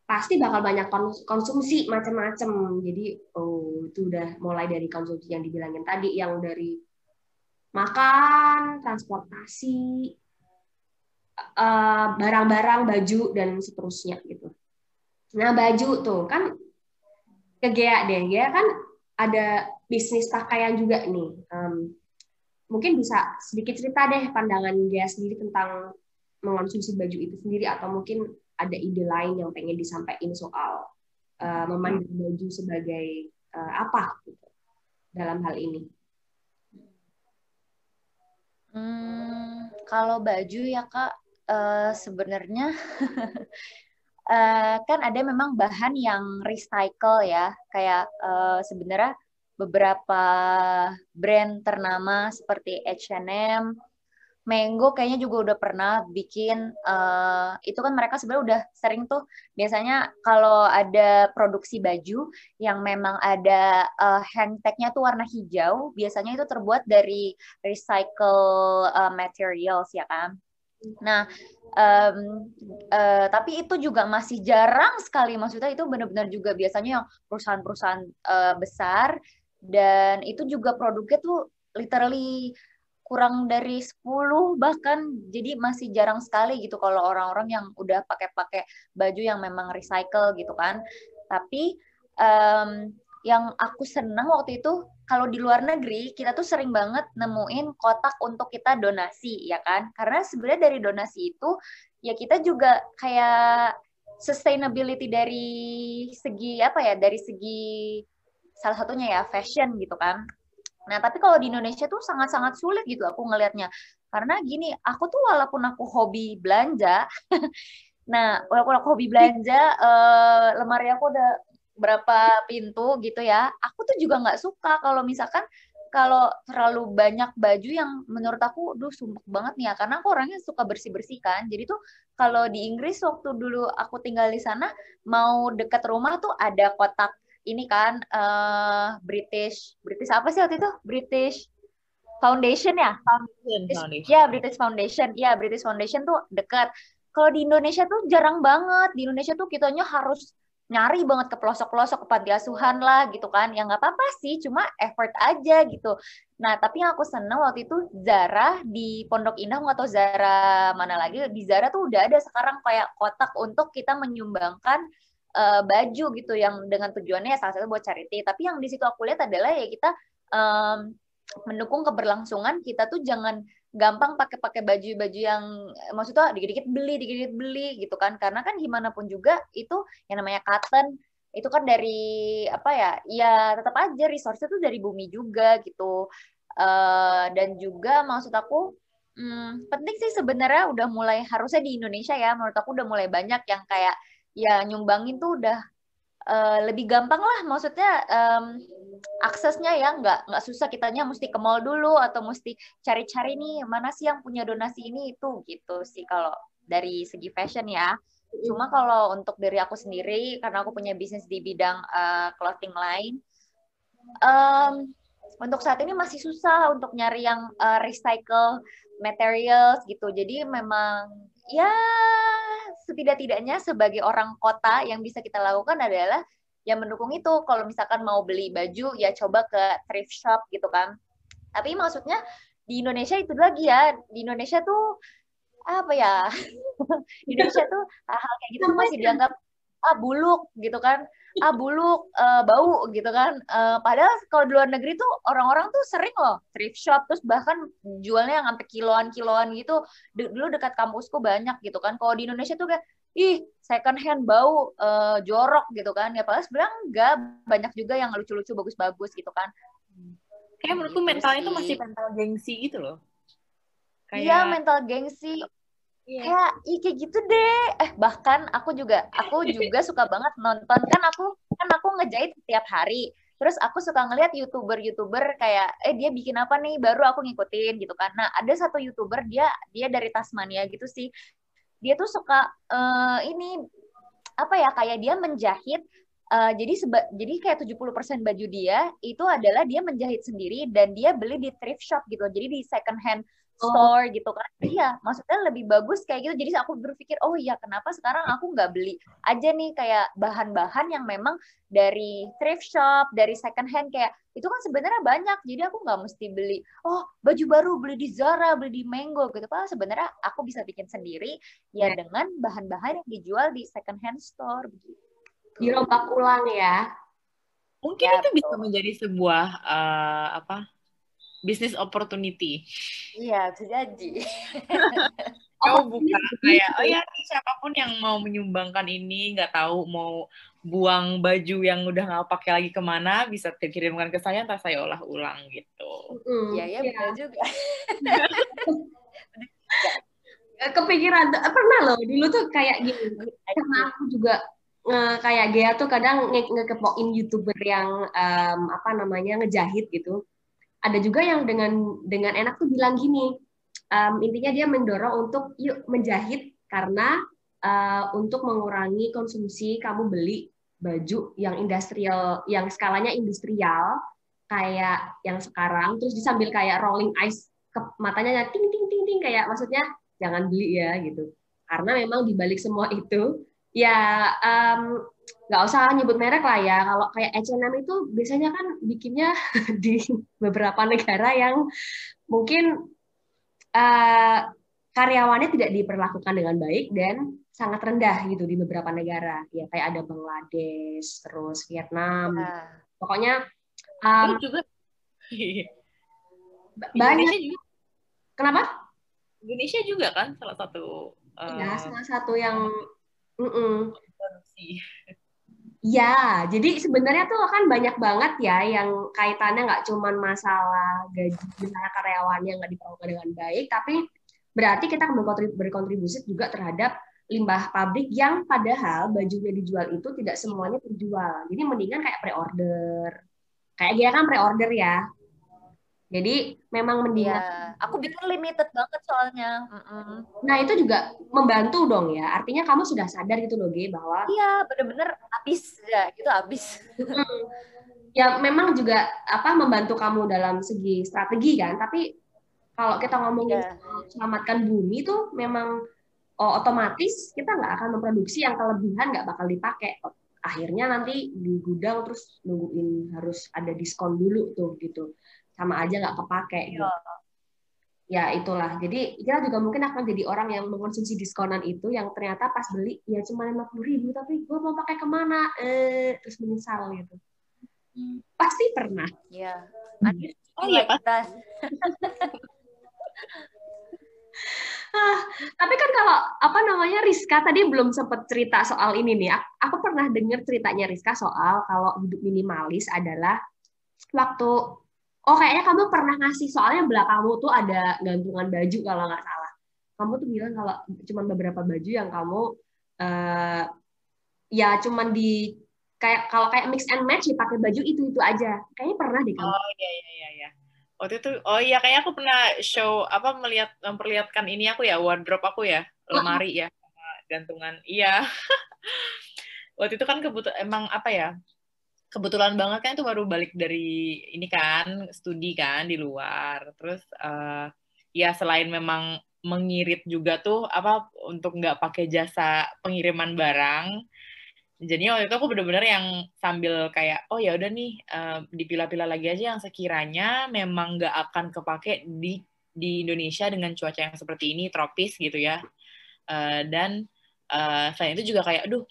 pasti bakal banyak konsumsi macam-macam jadi oh itu udah mulai dari konsumsi yang dibilangin tadi yang dari makan transportasi eh, barang-barang baju dan seterusnya gitu. Nah baju tuh kan ke Gea deh Gea kan ada bisnis pakaian juga nih. Um, mungkin bisa sedikit cerita deh pandangan dia sendiri tentang mengonsumsi baju itu sendiri atau mungkin ada ide lain yang pengen disampaikan soal uh, memandang baju sebagai uh, apa gitu dalam hal ini. Hmm, kalau baju ya kak uh, sebenarnya uh, [LAUGHS] kan ada memang bahan yang recycle ya kayak uh, sebenarnya beberapa brand ternama seperti H&M, Mango kayaknya juga udah pernah bikin uh, itu kan mereka sebenarnya udah sering tuh biasanya kalau ada produksi baju yang memang ada uh, hand tagnya tuh warna hijau biasanya itu terbuat dari recycle uh, materials ya kan? Nah um, uh, tapi itu juga masih jarang sekali maksudnya itu benar-benar juga biasanya yang perusahaan-perusahaan uh, besar dan itu juga produknya tuh literally kurang dari 10 bahkan. Jadi masih jarang sekali gitu kalau orang-orang yang udah pakai-pakai baju yang memang recycle gitu kan. Tapi um, yang aku senang waktu itu kalau di luar negeri kita tuh sering banget nemuin kotak untuk kita donasi ya kan? Karena sebenarnya dari donasi itu ya kita juga kayak sustainability dari segi apa ya dari segi salah satunya ya fashion gitu kan. Nah, tapi kalau di Indonesia tuh sangat-sangat sulit gitu aku ngelihatnya. Karena gini, aku tuh walaupun aku hobi belanja, [LAUGHS] nah, walaupun aku hobi belanja, uh, lemari aku udah berapa pintu gitu ya, aku tuh juga nggak suka kalau misalkan kalau terlalu banyak baju yang menurut aku, duh sumpah banget nih ya, karena aku orangnya suka bersih-bersih kan. Jadi tuh kalau di Inggris waktu dulu aku tinggal di sana, mau dekat rumah tuh ada kotak ini kan uh, British British apa sih waktu itu? British Foundation ya? Foundation, Foundation. ya British Foundation. Ya British Foundation tuh dekat. Kalau di Indonesia tuh jarang banget. Di Indonesia tuh kitanya harus nyari banget ke pelosok-pelosok ke panti asuhan lah gitu kan. Ya nggak apa-apa sih cuma effort aja gitu. Nah tapi yang aku seneng waktu itu Zara di Pondok Indah atau Zara mana lagi. Di Zara tuh udah ada sekarang kayak kotak untuk kita menyumbangkan uh, baju gitu yang dengan tujuannya ya salah satu buat charity. Tapi yang di situ aku lihat adalah ya kita um, mendukung keberlangsungan kita tuh jangan gampang pakai-pakai baju-baju yang maksudnya dikit-dikit beli, dikit-dikit beli gitu kan. Karena kan gimana pun juga itu yang namanya cotton itu kan dari apa ya? Ya tetap aja resource itu dari bumi juga gitu. Uh, dan juga maksud aku hmm, penting sih sebenarnya udah mulai harusnya di Indonesia ya menurut aku udah mulai banyak yang kayak ya nyumbangin tuh udah uh, lebih gampang lah. Maksudnya um, aksesnya ya nggak nggak susah kitanya. Mesti ke mall dulu atau mesti cari-cari nih mana sih yang punya donasi ini itu gitu sih kalau dari segi fashion ya. Cuma kalau untuk dari aku sendiri karena aku punya bisnis di bidang uh, clothing lain um, untuk saat ini masih susah untuk nyari yang uh, recycle materials gitu. Jadi memang ya setidak-tidaknya sebagai orang kota yang bisa kita lakukan adalah yang mendukung itu. Kalau misalkan mau beli baju ya coba ke thrift shop gitu kan. Tapi maksudnya di Indonesia itu lagi ya. Di Indonesia tuh apa ya? [LAUGHS] Di Indonesia tuh hal-hal kayak gitu masih dianggap ah buluk gitu kan ah buluk uh, bau gitu kan. Uh, padahal kalau di luar negeri tuh orang-orang tuh sering loh thrift shop terus bahkan jualnya yang sampai kiloan-kiloan gitu. Dulu dekat kampusku banyak gitu kan. Kalau di Indonesia tuh kayak ih second hand bau uh, jorok gitu kan. Ya padahal sebenarnya enggak. Banyak juga yang lucu-lucu bagus-bagus gitu kan. Kayak menurutku gitu mental itu masih mental gengsi gitu loh. Kayak iya mental gengsi yeah. kayak ih kayak gitu deh eh bahkan aku juga aku juga suka banget nonton kan aku kan aku ngejahit setiap hari terus aku suka ngeliat youtuber-youtuber kayak eh dia bikin apa nih baru aku ngikutin gitu kan nah ada satu youtuber dia dia dari Tasmania gitu sih dia tuh suka uh, ini apa ya kayak dia menjahit uh, jadi seba, jadi kayak 70% baju dia itu adalah dia menjahit sendiri dan dia beli di thrift shop gitu. Jadi di second hand. Store oh. gitu kan iya maksudnya lebih bagus kayak gitu jadi aku berpikir oh iya kenapa sekarang aku nggak beli aja nih kayak bahan-bahan yang memang dari thrift shop dari second hand kayak itu kan sebenarnya banyak jadi aku nggak mesti beli oh baju baru beli di Zara beli di Mango gitu pak sebenarnya aku bisa bikin sendiri ya yeah. dengan bahan-bahan yang dijual di second hand store begitu dirombak ulang ya mungkin ya, itu betul. bisa menjadi sebuah uh, apa bisnis opportunity. Iya, bisa jadi. [LAUGHS] Kau buka kayak, oh ya siapa pun yang mau menyumbangkan ini, nggak tahu mau buang baju yang udah nggak pakai lagi ke mana, bisa dikirimkan ke saya, entah saya olah ulang gitu. Iya, mm, ya, benar juga. [LAUGHS] Kepikiran, pernah loh, dulu tuh kayak gini, karena aku juga kayak Gea tuh kadang ngekepoin youtuber yang um, apa namanya ngejahit gitu ada juga yang dengan dengan enak tuh bilang gini um, intinya dia mendorong untuk yuk menjahit karena uh, untuk mengurangi konsumsi kamu beli baju yang industrial yang skalanya industrial kayak yang sekarang. Terus disambil kayak rolling ice ke matanya ting ting ting ting kayak maksudnya jangan beli ya gitu. Karena memang dibalik semua itu ya um, nggak usah nyebut merek lah ya. Kalau kayak H&M itu biasanya kan bikinnya [LAUGHS] di beberapa negara yang mungkin uh, karyawannya tidak diperlakukan dengan baik dan sangat rendah gitu di beberapa negara. Ya kayak ada Bangladesh, terus Vietnam. Nah. Pokoknya um, juga banyak. juga. Kenapa? Indonesia juga kan salah satu. Uh, ya, salah satu yang. Uh -uh. Ya, jadi sebenarnya tuh kan banyak banget ya yang kaitannya nggak cuma masalah gaji misalnya karyawannya nggak diperlakukan dengan baik, tapi berarti kita berkontribusi juga terhadap limbah pabrik yang padahal bajunya dijual itu tidak semuanya terjual. Jadi mendingan kayak pre-order. Kayak dia kan pre-order ya. Jadi memang mendingan. Ya, aku bikin limited banget soalnya. Nah itu juga membantu dong ya. Artinya kamu sudah sadar gitu loh, G, bahwa. Iya, bener-bener habis ya, gitu habis. ya memang juga apa membantu kamu dalam segi strategi kan. Tapi kalau kita ngomongin ya. selamatkan bumi tuh memang oh, otomatis kita nggak akan memproduksi yang kelebihan nggak bakal dipakai. Akhirnya nanti di gudang terus nungguin harus ada diskon dulu tuh gitu sama aja nggak kepake gitu. Ya itulah. Jadi kita juga mungkin akan jadi orang yang mengonsumsi diskonan itu yang ternyata pas beli ya cuma lima puluh ribu tapi gue mau pakai ke mana? Eh terus menyesal gitu. Hmm. Pasti pernah. Iya. Oh iya kita. ah, tapi kan kalau apa namanya Rizka tadi belum sempat cerita soal ini nih. Aku pernah dengar ceritanya Rizka soal kalau hidup minimalis adalah waktu oh kayaknya kamu pernah ngasih soalnya belakangmu tuh ada gantungan baju kalau nggak salah kamu tuh bilang kalau cuma beberapa baju yang kamu uh, ya cuma di kayak kalau kayak mix and match dipakai baju itu itu aja. Kayaknya pernah deh kamu. Oh iya iya iya iya. Waktu itu oh iya kayak aku pernah show apa melihat memperlihatkan ini aku ya wardrobe aku ya, lemari ya, gantungan. Iya. [LAUGHS] Waktu itu kan kebutuhan emang apa ya? Kebetulan banget kan itu baru balik dari ini kan studi kan di luar. Terus uh, ya selain memang mengirit juga tuh apa untuk nggak pakai jasa pengiriman barang jadi waktu itu aku bener-bener yang sambil kayak oh ya udah nih uh, dipilah-pilah lagi aja yang sekiranya memang nggak akan kepake di di Indonesia dengan cuaca yang seperti ini tropis gitu ya uh, dan uh, selain itu juga kayak aduh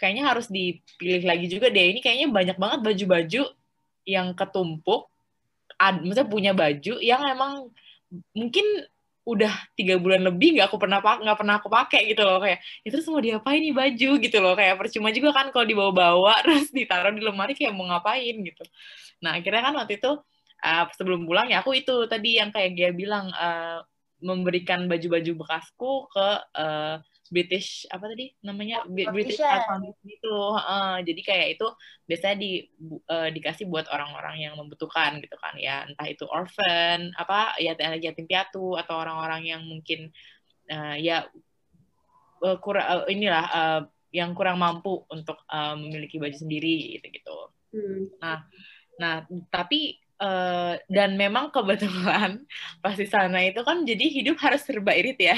kayaknya harus dipilih lagi juga deh. Ini kayaknya banyak banget baju-baju yang ketumpuk. Ad, misalnya punya baju yang emang mungkin udah tiga bulan lebih nggak aku pernah nggak pernah aku pakai gitu loh. Kayak ya semua diapain nih baju? gitu loh. Kayak percuma juga kan kalau dibawa-bawa [LAUGHS] terus ditaruh di lemari kayak mau ngapain gitu. Nah akhirnya kan waktu itu uh, sebelum pulang ya aku itu tadi yang kayak dia bilang uh, memberikan baju-baju bekasku ke uh, British apa tadi namanya? British Art Foundation itu uh, jadi kayak itu biasanya di uh, dikasih buat orang-orang yang membutuhkan gitu kan ya. Entah itu orphan apa ya yatim piatu atau orang-orang yang mungkin uh, ya uh, kurang uh, inilah uh, yang kurang mampu untuk uh, memiliki baju sendiri gitu gitu. Hmm. nah nah tapi Uh, dan memang kebetulan [LAUGHS] pas di sana itu kan jadi hidup harus serba irit ya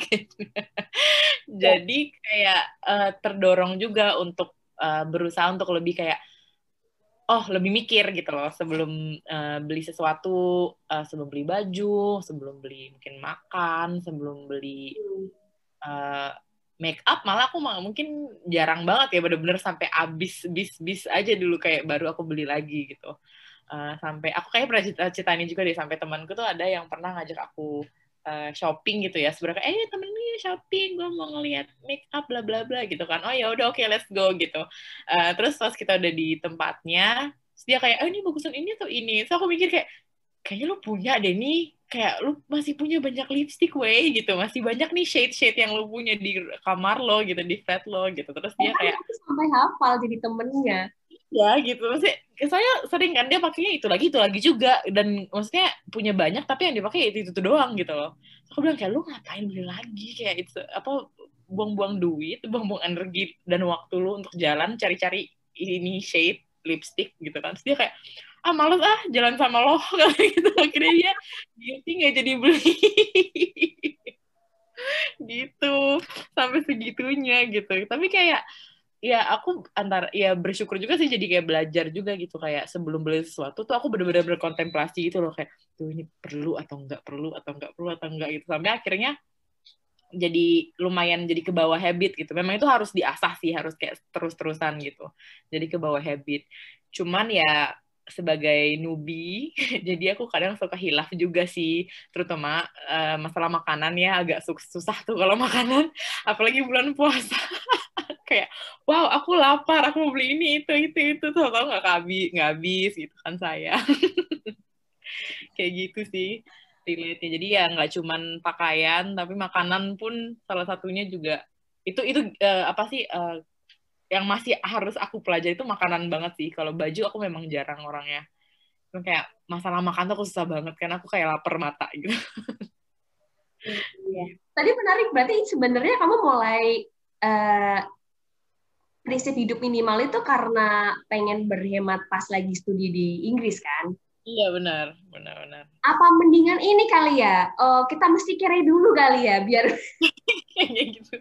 [LAUGHS] Jadi kayak uh, terdorong juga untuk uh, berusaha untuk lebih kayak oh lebih mikir gitu loh sebelum uh, beli sesuatu, uh, sebelum beli baju, sebelum beli mungkin makan, sebelum beli uh, make up malah aku mungkin jarang banget ya bener-bener sampai habis bis bis aja dulu kayak baru aku beli lagi gitu. Uh, sampai aku kayak pernah ini juga deh sampai temanku tuh ada yang pernah ngajak aku uh, shopping gitu ya. Sebenarnya eh temen gue shopping gue mau ngeliat make up bla bla bla gitu kan. Oh ya udah oke okay, let's go gitu. Uh, terus pas kita udah di tempatnya dia kayak oh ini bagusan ini atau ini? So aku mikir kayak kayaknya lu punya deh nih. Kayak lu masih punya banyak lipstick way gitu. Masih banyak nih shade shade yang lu punya di kamar lo gitu di flat lo gitu. Terus dia kayak sampai hafal jadi temennya ya gitu. Maksudnya saya sering kan dia pakainya itu lagi itu lagi juga. Dan maksudnya punya banyak tapi yang dipakai itu itu doang gitu loh. Aku bilang kayak lu ngapain beli lagi? Kayak itu apa buang-buang duit buang-buang energi dan waktu lu untuk jalan cari-cari ini shade lipstick gitu kan. Terus dia kayak ah males ah jalan sama lo. [LAUGHS] Kayak gitu. Akhirnya dia beauty nggak jadi beli. [LAUGHS] Gitu sampai segitunya gitu. Tapi kayak ya aku antar ya bersyukur juga sih jadi kayak belajar juga gitu. Kayak sebelum beli sesuatu tuh aku bener-bener berkontemplasi gitu loh. Kayak tuh ini perlu atau enggak perlu atau enggak perlu atau enggak gitu. Sampai akhirnya jadi lumayan jadi ke bawah habit gitu. Memang itu harus diasah sih harus kayak terus-terusan gitu. Jadi ke bawah habit. Cuman ya sebagai newbie, [LAUGHS] jadi aku kadang suka hilaf juga sih, terutama uh, masalah makanan ya agak susah tuh kalau [LAUGHS] makanan, apalagi bulan puasa. [LAUGHS] kayak wow aku lapar aku mau beli ini itu itu itu. Tuh tau nggak habis nggak habis gitu kan saya [LAUGHS] kayak gitu sih relate jadi ya nggak cuman pakaian tapi makanan pun salah satunya juga itu itu uh, apa sih uh, yang masih harus aku pelajari itu makanan banget sih. Kalau baju aku memang jarang orangnya. Kayak masalah makan tuh aku susah banget kan aku kayak lapar mata gitu. [LAUGHS] Iya. Tadi menarik berarti sebenarnya kamu mulai uh, prinsip hidup minimal itu karena pengen berhemat pas lagi studi di Inggris kan? Iya benar, benar benar. Apa mendingan ini kali ya? Oh, kita mesti kere dulu kali ya biar [LAUGHS] kayaknya gitu.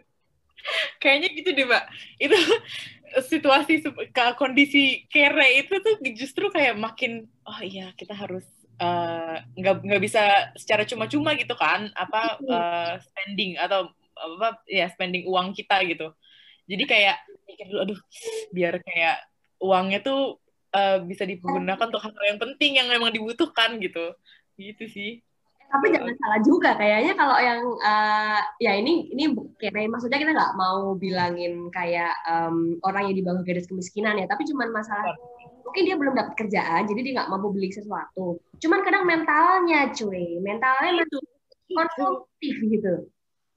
Kayaknya gitu deh, Mbak. Itu situasi kondisi kere itu tuh justru kayak makin oh iya kita harus eh, nggak uh, nggak bisa secara cuma-cuma gitu kan apa uh, spending atau apa ya spending uang kita gitu. Jadi kayak mikir dulu aduh biar kayak uangnya tuh uh, bisa digunakan untuk hal yang penting yang memang dibutuhkan gitu. Gitu sih. Tapi jangan salah juga kayaknya kalau yang uh, ya ini ini kayak maksudnya kita nggak mau bilangin kayak um, orang yang di bawah garis kemiskinan ya tapi cuman masalah mungkin dia belum dapat kerjaan jadi dia nggak mampu beli sesuatu. Cuman kadang mentalnya cuy. Mentalnya itu. Konsumtif gitu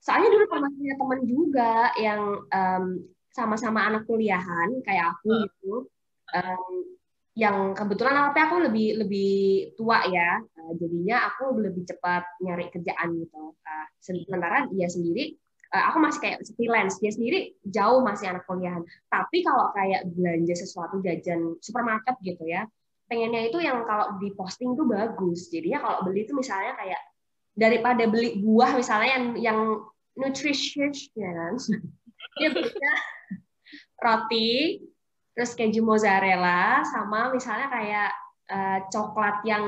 soalnya dulu pernah punya teman juga yang um, sama-sama anak kuliahan kayak aku gitu. Um, yang kebetulan tapi aku lebih lebih tua ya. Uh, jadinya aku lebih cepat nyari kerjaan gitu. Uh, sementara dia sendiri uh, aku masih kayak freelance. Dia sendiri jauh masih anak kuliahan. Tapi kalau kayak belanja sesuatu jajan supermarket gitu ya pengennya itu yang kalau di posting tuh bagus. Jadinya kalau beli itu misalnya kayak daripada beli buah misalnya yang yang nutritious ya kan? [LAUGHS] Dia belinya roti terus keju mozzarella sama misalnya kayak uh, coklat yang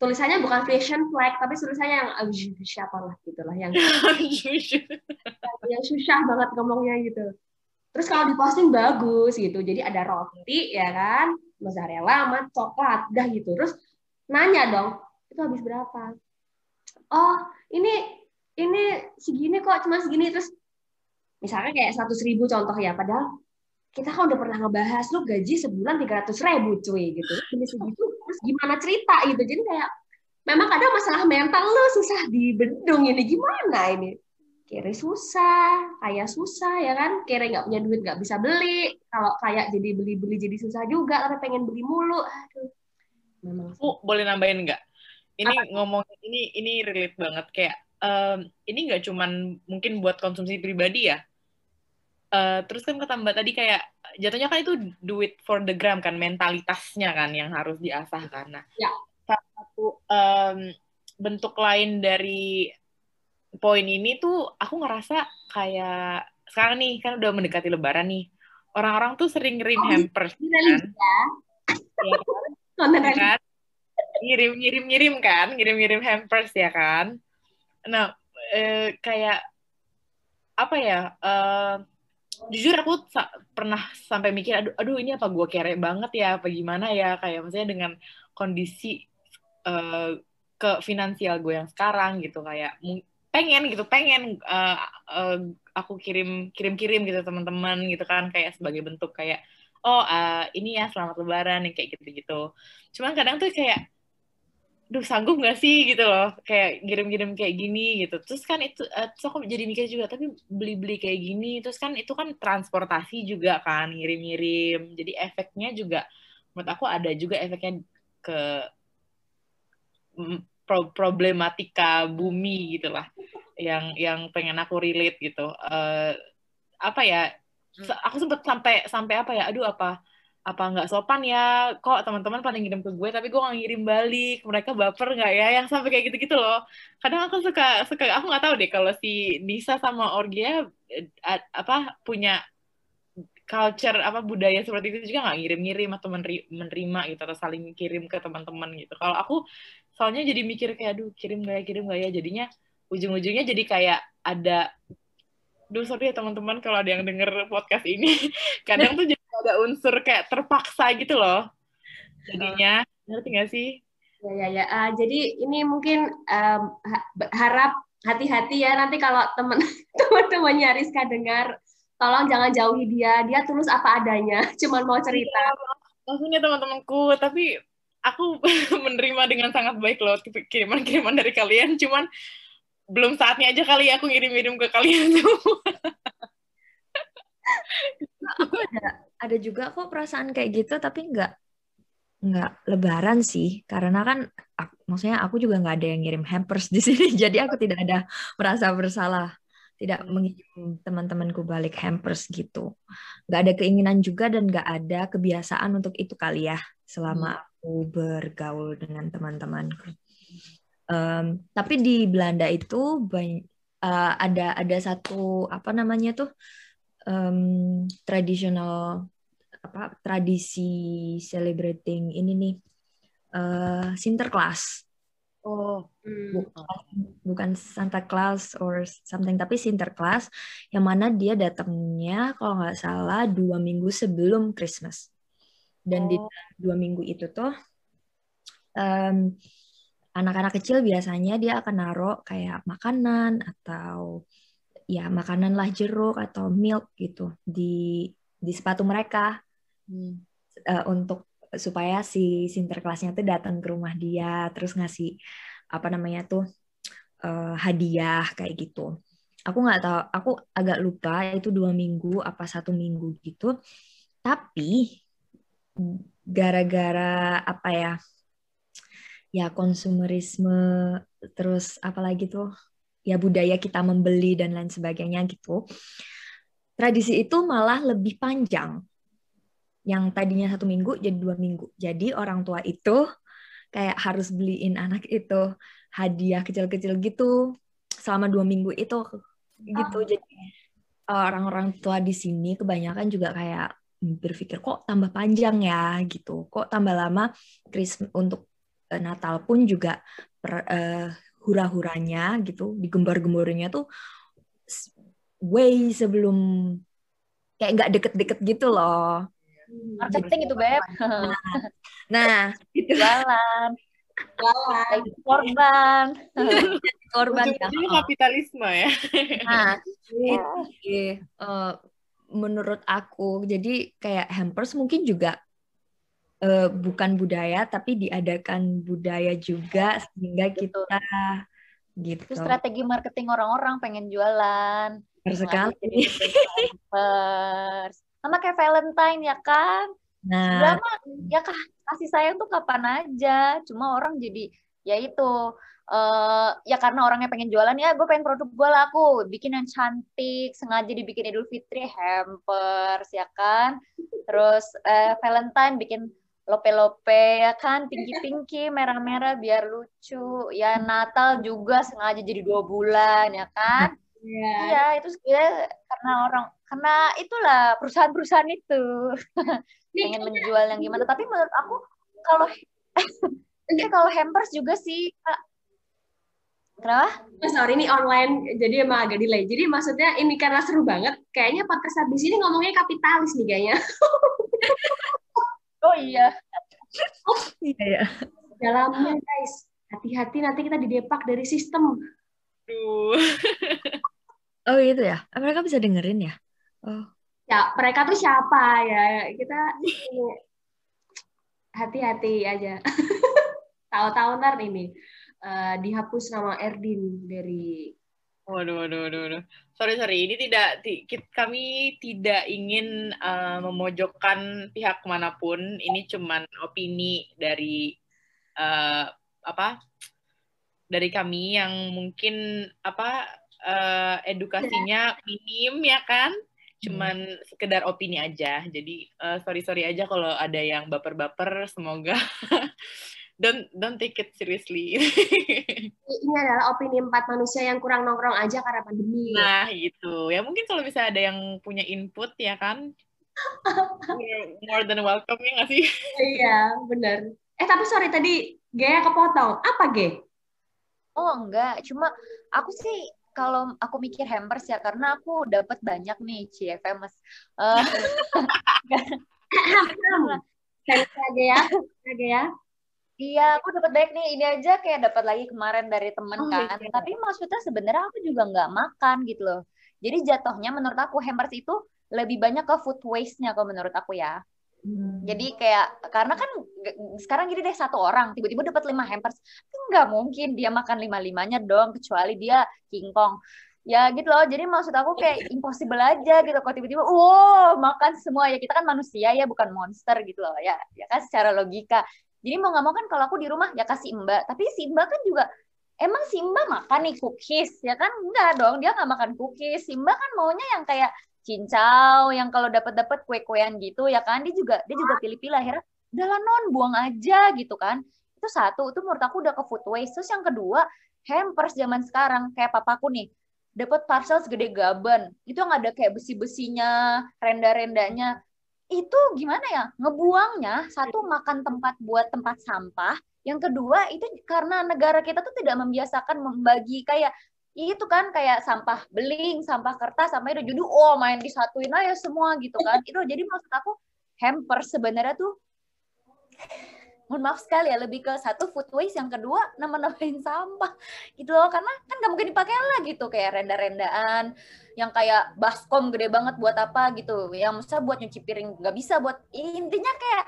tulisannya bukan fashion flag tapi tulisannya yang siapa lah gitulah yang [LAUGHS] yang susah banget ngomongnya gitu. Terus kalau diposting bagus gitu jadi ada roti ya kan mozzarella sama coklat dah gitu. Terus nanya dong itu habis berapa? Oh ini ini segini kok cuma segini. Terus misalnya kayak seratus ribu contoh ya padahal kita kan udah pernah ngebahas lu gaji sebulan tiga ratus ribu cuy gitu. Ini segitu terus gimana cerita gitu. Jadi kayak memang kadang masalah mental lu susah dibendung ini. Gimana ini? Kira susah kayak susah ya kan? Kira nggak punya duit nggak bisa beli. Kalau kayak jadi beli beli jadi susah juga karena pengen beli mulu. Aduh. Memang uh, boleh nambahin nggak? Ini Apa? ngomong ini ini relate banget. Kayak um, ini nggak cuman mungkin buat konsumsi pribadi ya. Uh, terus kan kata Mbak tadi kayak jatuhnya kan itu duit for the gram kan mentalitasnya kan yang harus diasah. Nah, ya. salah satu um, bentuk lain dari poin ini tuh aku ngerasa kayak sekarang nih kan udah mendekati lebaran nih. Orang-orang tuh sering ngirim oh, hampers kan. Ya. ya kan? Ngirim ngirim ngirim kan, ngirim ngirim hampers ya kan Nah, eh, kayak apa ya? Eh, jujur aku sa pernah sampai mikir, aduh, aduh ini apa gue kere banget ya, apa gimana ya? Kayak maksudnya dengan kondisi eh, ke finansial gue yang sekarang gitu, kayak pengen gitu, pengen uh, uh, aku kirim kirim kirim gitu teman-teman gitu kan, kayak sebagai bentuk kayak oh uh, ini ya selamat lebaran nih kayak gitu gitu. Cuman kadang tuh kayak duh sanggup gak sih? Gitu loh. Kayak ngirim-ngirim kayak gini gitu. Terus kan itu uh, terus aku jadi mikir juga tapi beli-beli kayak gini terus kan itu kan transportasi juga kan ngirim-ngirim. Jadi efeknya juga menurut aku ada juga efeknya ke pro problematika bumi gitulah yang yang pengen aku relate gitu. Uh, apa ya aku sempet sampai sampai apa ya aduh apa apa nggak sopan ya? Kok teman-teman pada ngirim ke gue tapi gue nggak ngirim balik. Mereka baper nggak ya? Yang sampai kayak gitu-gitu loh. Kadang aku suka suka aku nggak tahu deh kalau si Nisa sama Orgia eh, apa punya culture apa budaya seperti itu juga nggak ngirim-ngirim atau menerima gitu atau saling kirim ke teman-teman gitu. Kalau aku soalnya jadi mikir kayak aduh kirim gak ya kirim gak ya? Jadinya ujung-ujungnya jadi kayak ada Duh, sorry ya teman-teman kalau ada yang denger podcast ini. [LAUGHS] Kadang tuh jadi ada unsur kayak terpaksa gitu loh. Jadinya, ngerti gak sih? Ya, ya, ya. Uh, jadi ini mungkin um, harap hati-hati ya nanti kalau teman [LAUGHS] teman-temannya Rizka dengar, tolong jangan jauhi dia. Dia tulus apa adanya, [LAUGHS] cuman mau cerita. Ya, maksudnya teman-temanku, tapi aku [LAUGHS] menerima dengan sangat baik loh kiriman-kiriman dari kalian. Cuman belum saatnya aja kali ya aku ngirim-ngirim ke kalian semua. aku ada ada juga kok perasaan kayak gitu tapi nggak nggak lebaran sih. Karena kan aku, maksudnya aku juga nggak ada yang ngirim hampers di sini. [LAUGHS] Jadi aku tidak ada merasa bersalah. Tidak hmm. mengirim teman-temanku balik hampers gitu. Nggak ada keinginan juga dan nggak ada kebiasaan untuk itu kali ya selama hmm. aku bergaul dengan teman-temanku. Um, tapi di Belanda itu banyak, uh, eh, ada ada satu apa namanya tuh um, tradisional apa tradisi celebrating ini nih uh, Sinterklaas. Oh, bukan, bukan Santa Claus or something, tapi Sinterklaas yang mana dia datangnya kalau nggak salah dua minggu sebelum Christmas. Dan oh. di dua minggu itu tuh um, anak-anak kecil biasanya dia akan naruh kayak makanan atau ya makanan lah jeruk atau milk gitu di di sepatu mereka. Hmm. uh, untuk supaya si sinterklasnya tuh datang ke rumah dia terus ngasih apa namanya tuh uh, hadiah kayak gitu. Aku nggak tahu aku agak lupa itu dua minggu apa satu minggu gitu. Tapi gara-gara apa ya ya konsumerisme terus apalagi tuh ya budaya kita membeli dan lain sebagainya gitu. Tradisi itu malah lebih panjang. Yang tadinya satu minggu jadi dua minggu. Jadi orang tua itu kayak harus beliin anak itu hadiah kecil-kecil gitu. Selama dua minggu itu gitu. Jadi orang-orang tua di sini kebanyakan juga kayak berpikir kok tambah panjang ya? gitu. Kok tambah lama? Christmas untuk eh, Natal pun juga per, uh, hura-huranya gitu digembar-gembornya tuh way sebelum kayak nggak deket-deket gitu loh. Marketing itu beb. [LAUGHS] Nah, nah itu jalan jalan korban. [LAUGHS] Korban yang ini kapitalisme ya. Nah ini uh, menurut aku. Jadi kayak hampers mungkin juga uh, bukan budaya tapi diadakan budaya juga sehingga kita gitu. Itu strategi marketing orang-orang pengen jualan. Sekali. Sama kayak Valentine ya kan? Nah, Drama, ya kah kasih sayang tuh kapan aja. Cuma orang jadi ya itu uh, ya karena orangnya pengen jualan ya gue pengen produk gue laku bikin yang cantik sengaja dibikin Idul Fitri hampers ya kan terus uh, Valentine bikin lope-lope ya kan pinky-pinky merah-merah biar lucu ya Natal juga sengaja jadi dua bulan ya kan Iya, yeah. itu ya, karena orang karena itulah perusahaan-perusahaan itu [LAUGHS] pengen menjual yang gimana. Tapi menurut aku kalau [LAUGHS] eh, kalau hampers juga sih kak. Kenapa? Oh, sorry ini online jadi emang agak delay. Jadi maksudnya ini karena seru banget. Kayaknya podcast habis ini ngomongnya kapitalis nih kayaknya. [LAUGHS] Oh iya. Oh iya ya. Dalamnya guys, hati-hati nanti kita didepak dari sistem. Duh. [LAUGHS] oh gitu ya? Mereka bisa dengerin ya? Oh. Ya, mereka tuh siapa ya? Kita hati-hati aja. [LAUGHS] Tahu-tahu ntar ini uh, dihapus nama Erdin dari Waduh, waduh, waduh, waduh. Sorry, sorry. Ini tidak, kami tidak ingin uh, memojokkan pihak mana pun. Ini cuman opini dari uh, apa? Dari kami yang mungkin apa uh, edukasinya minim ya kan? Cuman hmm. sekedar opini aja. Jadi uh, sorry sorry aja kalau ada yang baper-baper. Semoga [LAUGHS] don't don't take it seriously. [LAUGHS] Ini adalah opini empat manusia yang kurang nongkrong aja karena pandemi. Nah, itu. Ya mungkin kalau bisa ada yang punya input ya kan. more than welcome ya nggak sih? [LAUGHS] Iya, benar. Eh tapi sorry tadi Gaya kepotong. Apa Ge? Oh enggak, cuma aku sih kalau aku mikir hampers ya karena aku dapat banyak nih CFMS. Uh, Aja ya, aja ya. Iya, aku dapat baik nih. Ini aja kayak dapat lagi kemarin dari temen oh, kan. Iya. Tapi maksudnya sebenarnya aku juga nggak makan gitu loh. Jadi jatuhnya menurut aku hampers itu lebih banyak ke food waste-nya kalau menurut aku ya. Hmm. Jadi kayak karena kan sekarang gini deh satu orang tiba-tiba dapat lima hampers, nggak mungkin dia makan lima limanya dong kecuali dia kingkong. Ya gitu loh. Jadi maksud aku kayak [LAUGHS] impossible aja gitu. Kalau tiba-tiba, wow makan semua ya kita kan manusia ya bukan monster gitu loh ya. Ya kan secara logika. Jadi mau nggak mau kan kalau aku di rumah ya kasih mbak. Tapi si mbak kan juga emang si mbak makan nih cookies? Ya kan? Enggak dong dia nggak makan cookies. Si mbak kan maunya yang kayak cincau yang kalau dapat dapat kue-kuean gitu ya kan? Dia juga dia juga pilih-pilih akhirnya udahlah non buang aja gitu kan. Itu satu itu menurut aku udah ke food waste. Terus yang kedua hampers zaman sekarang. Kayak papaku nih dapat parcel segede gaban. Itu yang ada kayak besi-besinya renda-rendanya itu gimana ya? Ngebuangnya satu makan tempat buat tempat sampah yang kedua itu karena negara kita tuh tidak membiasakan membagi kayak itu kan kayak sampah beling sampah kertas sampai itu. Jadi oh main disatuin aja semua gitu kan. Itu jadi maksud aku hamper sebenarnya tuh mohon maaf sekali ya lebih ke satu food waste yang kedua nama-namain sampah. Gitu loh karena kan gak mungkin dipakai lah gitu kayak renda-rendaan yang kayak baskom gede banget buat apa gitu. Yang bisa buat nyuci piring nggak bisa buat intinya kayak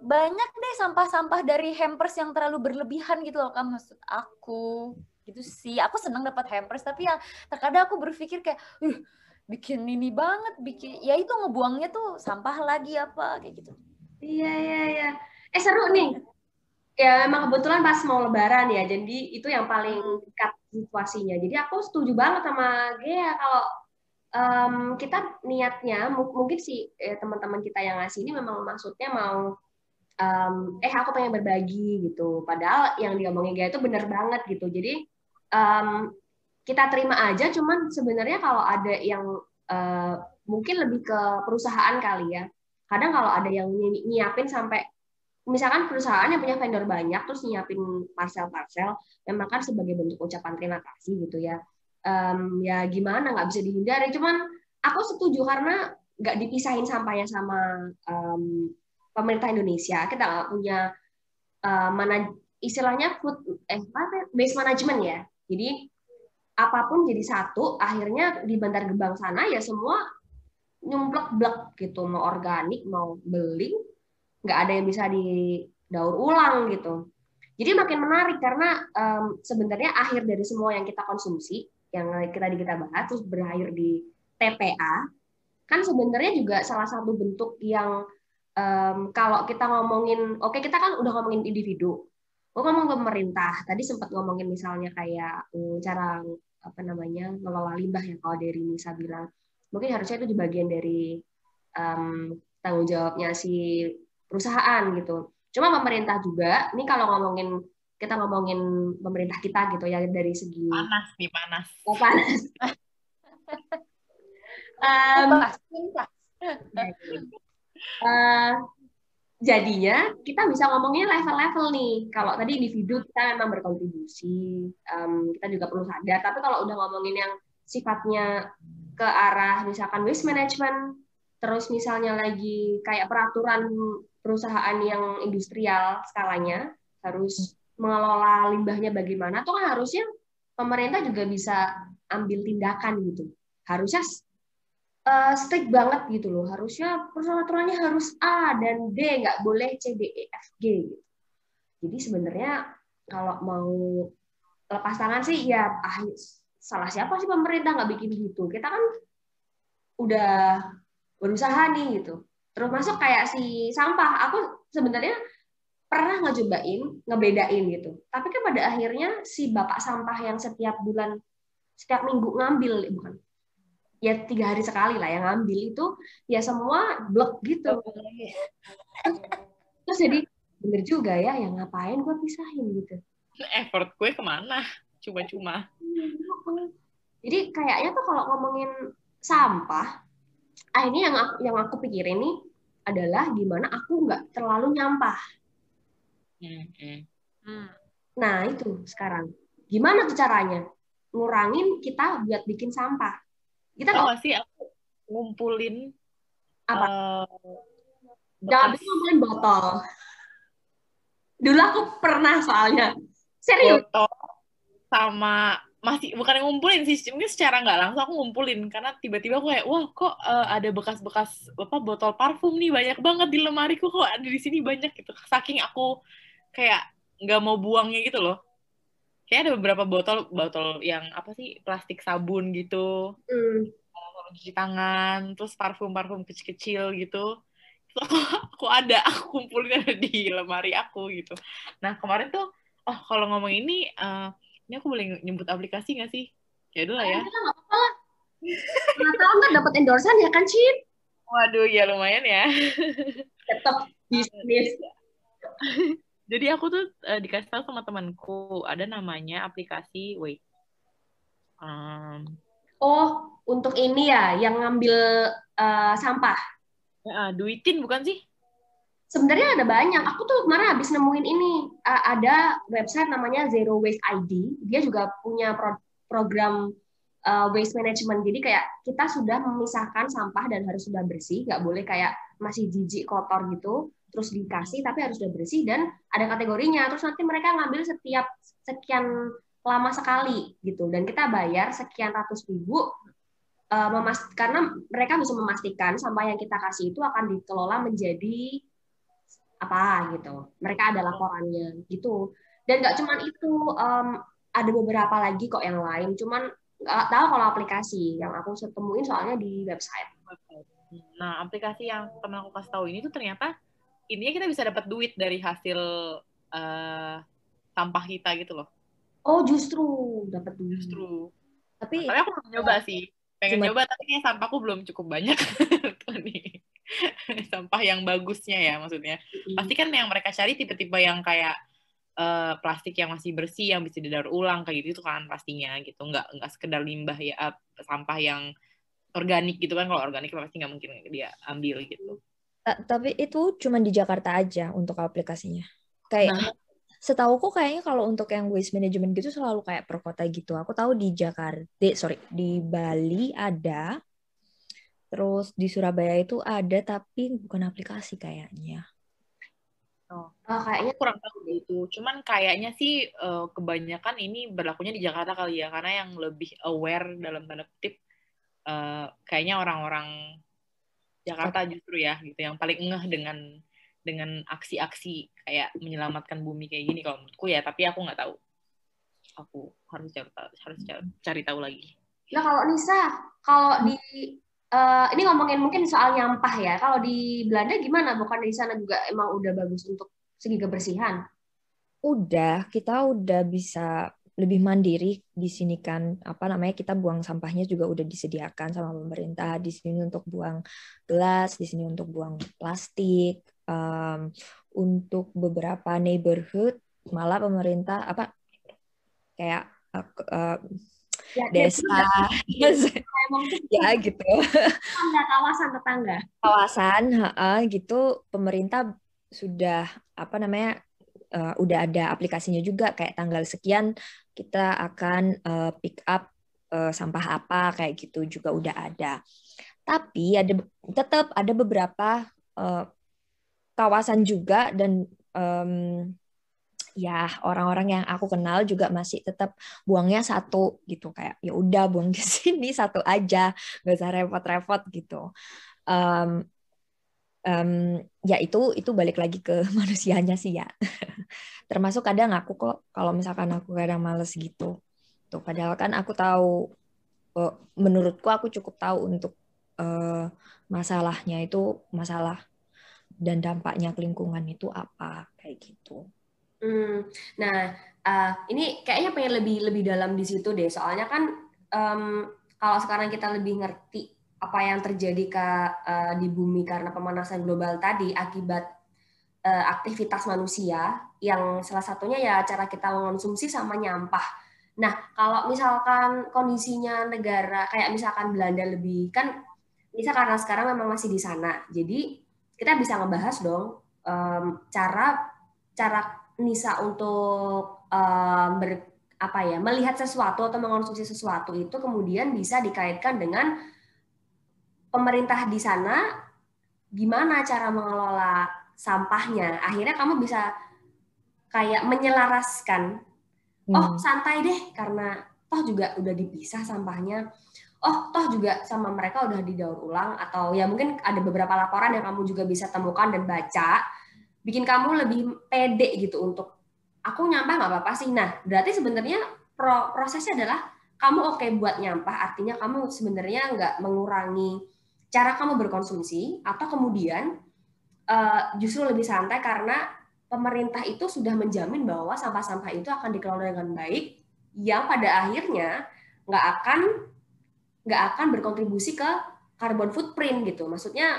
banyak deh sampah-sampah dari hampers yang terlalu berlebihan gitu loh kan maksud aku. Gitu sih aku senang dapat hampers tapi ya terkadang aku berpikir kayak uh, bikin ini banget bikin ya itu ngebuangnya tuh sampah lagi apa kayak gitu. Iya iya iya eh seru nih. Ya emang kebetulan pas mau lebaran ya jadi itu yang paling dekat situasinya. Jadi aku setuju banget sama Gea kalau um, kita niatnya mungkin sih eh, teman-teman kita yang ngasih ini memang maksudnya mau um, eh aku pengen berbagi gitu. Padahal yang diomongin Gea itu bener banget gitu. Jadi um, kita terima aja cuman sebenarnya kalau ada yang uh, mungkin lebih ke perusahaan kali ya. Kadang kalau ada yang nyiapin sampai misalkan perusahaan yang punya vendor banyak terus nyiapin parcel-parcel memang kan sebagai bentuk ucapan terima kasih gitu ya. Um, ya gimana nggak bisa dihindari. Cuman aku setuju karena nggak dipisahin sampahnya sama um, pemerintah Indonesia. Kita nggak punya uh, mana istilahnya food eh base management ya. Jadi apa pun jadi satu akhirnya di Bantar Gebang sana ya semua nyumplek blek gitu. Mau organik mau beling nggak ada yang bisa didaur ulang gitu. Jadi makin menarik karena um, sebenarnya akhir dari semua yang kita konsumsi, yang kita kita bahas terus berakhir di TPA, kan sebenarnya juga salah satu bentuk yang um, kalau kita ngomongin, oke okay, kita kan udah ngomongin individu, gue ngomong pemerintah, tadi sempat ngomongin misalnya kayak um, cara apa namanya ngelola limbah ya kalau dari Nisa bilang, mungkin harusnya itu di bagian dari um, tanggung jawabnya si perusahaan gitu. Cuma pemerintah juga, ini kalau ngomongin kita ngomongin pemerintah kita gitu ya dari segi panas nih panas. Oh, panas. [LAUGHS] um, [LAUGHS] uh, jadinya kita bisa ngomongin level-level nih. Kalau tadi individu kita memang berkontribusi, um, kita juga perlu sadar. Tapi kalau udah ngomongin yang sifatnya ke arah misalkan waste management, terus misalnya lagi kayak peraturan perusahaan yang industrial skalanya harus mengelola limbahnya bagaimana, tuh kan harusnya pemerintah juga bisa ambil tindakan gitu. Harusnya uh, strict banget gitu loh. Harusnya peraturannya harus A dan D, nggak boleh C, D, E, F, G. Gitu. Jadi sebenarnya kalau mau lepas tangan sih ya ah, salah siapa sih pemerintah nggak bikin gitu. Kita kan udah berusaha nih gitu Terus masuk kayak si sampah, aku sebenarnya pernah ngecobain, ngebedain gitu. Tapi kan pada akhirnya si bapak sampah yang setiap bulan, setiap minggu ngambil, bukan? Ya tiga hari sekali lah yang ngambil itu, ya semua blok gitu. Terus jadi bener juga ya, yang ngapain gue pisahin gitu. Effort gue ke mana? Cuma-cuma. Jadi kayaknya tuh kalau ngomongin sampah, ah ini yang aku, yang aku pikirin nih adalah gimana aku nggak terlalu nyampah. Hmm, hmm. Nah itu sekarang gimana tuh caranya ngurangin kita buat bikin sampah. Kita nggak sih aku ngumpulin apa? Uh, Jangan ngumpulin botol. Dulu aku pernah soalnya serius. Botol sama masih bukan ngumpulin sih mungkin secara nggak langsung aku ngumpulin. Karena tiba-tiba aku kayak wah kok uh, ada bekas-bekas apa botol parfum nih banyak banget di lemari kok kok ada di sini banyak gitu. Saking aku kayak nggak mau buangnya gitu loh. Kayak ada beberapa botol botol yang apa sih plastik sabun gitu. Mm. cuci tangan terus parfum parfum kecil-kecil gitu. So, aku ada [LAUGHS] aku kumpulin ada di lemari aku gitu. Nah kemarin tuh oh kalau ngomong ini uh, ini aku boleh nyebut aplikasi nggak sih? Ya dulu ya. Nggak apa-apa lah. Nggak tahu nggak dapat endorsean ya kan, Cin? Waduh, ya lumayan ya. Tetap bisnis. [LAUGHS] Jadi aku tuh uh, dikasih tahu sama temanku ada namanya aplikasi Wait. Um, oh, untuk ini ya yang ngambil uh, sampah. Ya, duitin bukan sih? Sebenarnya ada banyak. Aku tuh kemarin habis nemuin ini uh, ada website namanya Zero Waste ID. Dia juga punya pro program uh, waste management. Jadi kayak kita sudah memisahkan sampah dan harus sudah bersih, nggak boleh kayak masih jijik kotor gitu. Terus dikasih tapi harus sudah bersih dan ada kategorinya. Terus nanti mereka ngambil setiap sekian lama sekali gitu dan kita bayar sekian ratus ribu uh, karena mereka bisa memastikan sampah yang kita kasih itu akan dikelola menjadi apa gitu. Mereka ada laporannya gitu. Dan nggak cuma itu, um, ada beberapa lagi kok yang lain. Cuman nggak tahu kalau aplikasi yang aku temuin soalnya di website. Nah, aplikasi yang teman aku kasih tahu ini tuh ternyata intinya kita bisa dapat duit dari hasil uh, sampah kita gitu loh. Oh, justru dapat duit. Justru. Tapi, tapi aku belum nyoba sih. Pengen Cuma... nyoba tapi kayak sampahku belum cukup banyak [LAUGHS] nih. [LAUGHS] sampah yang bagusnya ya maksudnya. Pasti kan yang mereka cari tipe-tipe yang kayak uh, plastik yang masih bersih yang bisa didaur ulang kayak gitu itu kan pastinya gitu. Nggak nggak sekedar limbah ya uh, sampah yang organik gitu kan. Kalau organik pasti nggak mungkin dia ambil gitu. Tapi itu cuma di Jakarta aja untuk aplikasinya. Kayak nah. setahu kok kayaknya kalau untuk yang waste management gitu selalu kayak per kota gitu. Aku tahu di Jakarta sorry di Bali ada terus di Surabaya itu ada tapi bukan aplikasi kayaknya Oh, oh kayaknya kurang tahu itu. Cuman kayaknya sih uh, kebanyakan ini berlakunya di Jakarta kali ya, karena yang lebih aware dalam tanda kutip uh, kayaknya orang-orang Jakarta justru ya, gitu, yang paling ngeh dengan dengan aksi-aksi kayak menyelamatkan bumi kayak gini kalau menurutku ya. Tapi aku nggak tahu. Aku harus cari tahu, harus cari, cari tahu lagi. Nah kalau Nisa, kalau di uh, ini ngomongin mungkin soal nyampah ya. Kalau di Belanda gimana? Bukan di sana juga emang udah bagus untuk segi kebersihan? Udah, kita udah bisa lebih mandiri di sini kan apa namanya kita buang sampahnya juga udah disediakan sama pemerintah di sini untuk buang gelas di sini untuk buang plastik um, untuk beberapa neighborhood malah pemerintah apa kayak uh, uh, ya, desa. [LAUGHS] ya gitu. tetangga kawasan tetangga. Kawasan uh, gitu. Pemerintah sudah apa namanya uh, udah ada aplikasinya juga. Kayak tanggal sekian kita akan uh, pick up uh, sampah apa kayak gitu juga udah ada. Tapi ada tetap ada beberapa uh, kawasan juga dan um, ya orang-orang yang aku kenal juga masih tetap buangnya satu gitu kayak ya udah buang di [LAUGHS] sini satu aja nggak usah repot-repot gitu. Um, um, ya itu itu balik lagi ke [LAUGHS] manusianya sih ya. [LAUGHS] Termasuk kadang aku kok kalau misalkan aku kadang males gitu. Tuh padahal kan aku tahu uh, menurutku aku cukup tahu untuk uh, masalahnya itu masalah dan dampaknya ke lingkungan itu apa kayak gitu. Hmm, nah, uh, ini kayaknya pengen lebih lebih dalam di situ deh. Soalnya kan um, kalau sekarang kita lebih ngerti apa yang terjadi ke uh, di bumi karena pemanasan global tadi akibat uh, aktivitas manusia, yang salah satunya ya cara kita mengonsumsi sama nyampah. Nah, kalau misalkan kondisinya negara kayak misalkan Belanda lebih kan, bisa karena sekarang memang masih di sana, jadi kita bisa ngebahas dong um, cara cara Nisa untuk um, ber, apa ya melihat sesuatu atau mengonsumsi sesuatu itu kemudian bisa dikaitkan dengan pemerintah di sana gimana cara mengelola sampahnya. Akhirnya kamu bisa kayak menyelaraskan. Hmm. oh santai deh karena toh juga udah dipisah sampahnya. Oh toh juga sama mereka udah didaur ulang atau ya mungkin ada beberapa laporan yang kamu juga bisa temukan dan baca bikin kamu lebih pede gitu untuk aku nyampah nggak apa-apa sih. Nah, berarti sebenarnya pro prosesnya adalah kamu oke okay buat nyampah, artinya kamu sebenarnya nggak mengurangi cara kamu berkonsumsi, atau kemudian uh, justru lebih santai karena pemerintah itu sudah menjamin bahwa sampah-sampah itu akan dikelola dengan baik, yang pada akhirnya nggak akan nggak akan berkontribusi ke carbon footprint gitu. Maksudnya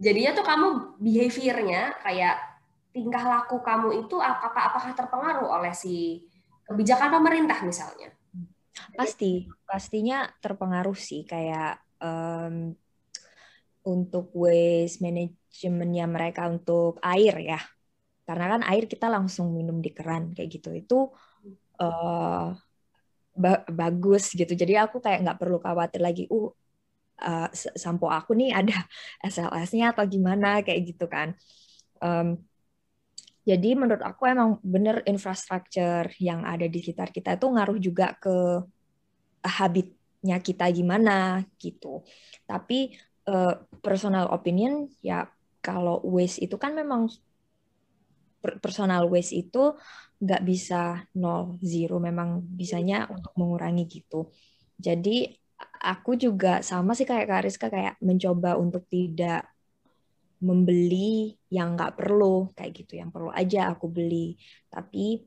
jadinya tuh kamu behaviornya kayak tingkah laku kamu itu apakah apakah terpengaruh oleh si kebijakan pemerintah misalnya? Pasti pastinya terpengaruh sih kayak um, untuk waste manajemennya mereka untuk air ya. Karena kan air kita langsung minum di keran kayak gitu. Itu uh, ba bagus gitu. Jadi aku kayak nggak perlu khawatir lagi uh uh, sampo aku nih ada [LAUGHS] SLS-nya atau gimana kayak gitu kan. Um, jadi menurut aku emang bener infrastruktur yang ada di sekitar kita itu ngaruh juga ke habitnya kita gimana gitu. Tapi uh, personal opinion ya kalau waste itu kan memang personal waste itu nggak bisa nol zero memang bisanya untuk mengurangi gitu jadi aku juga sama sih kayak Kak Rizka kayak mencoba untuk tidak membeli yang nggak perlu kayak gitu. Yang perlu aja aku beli. Tapi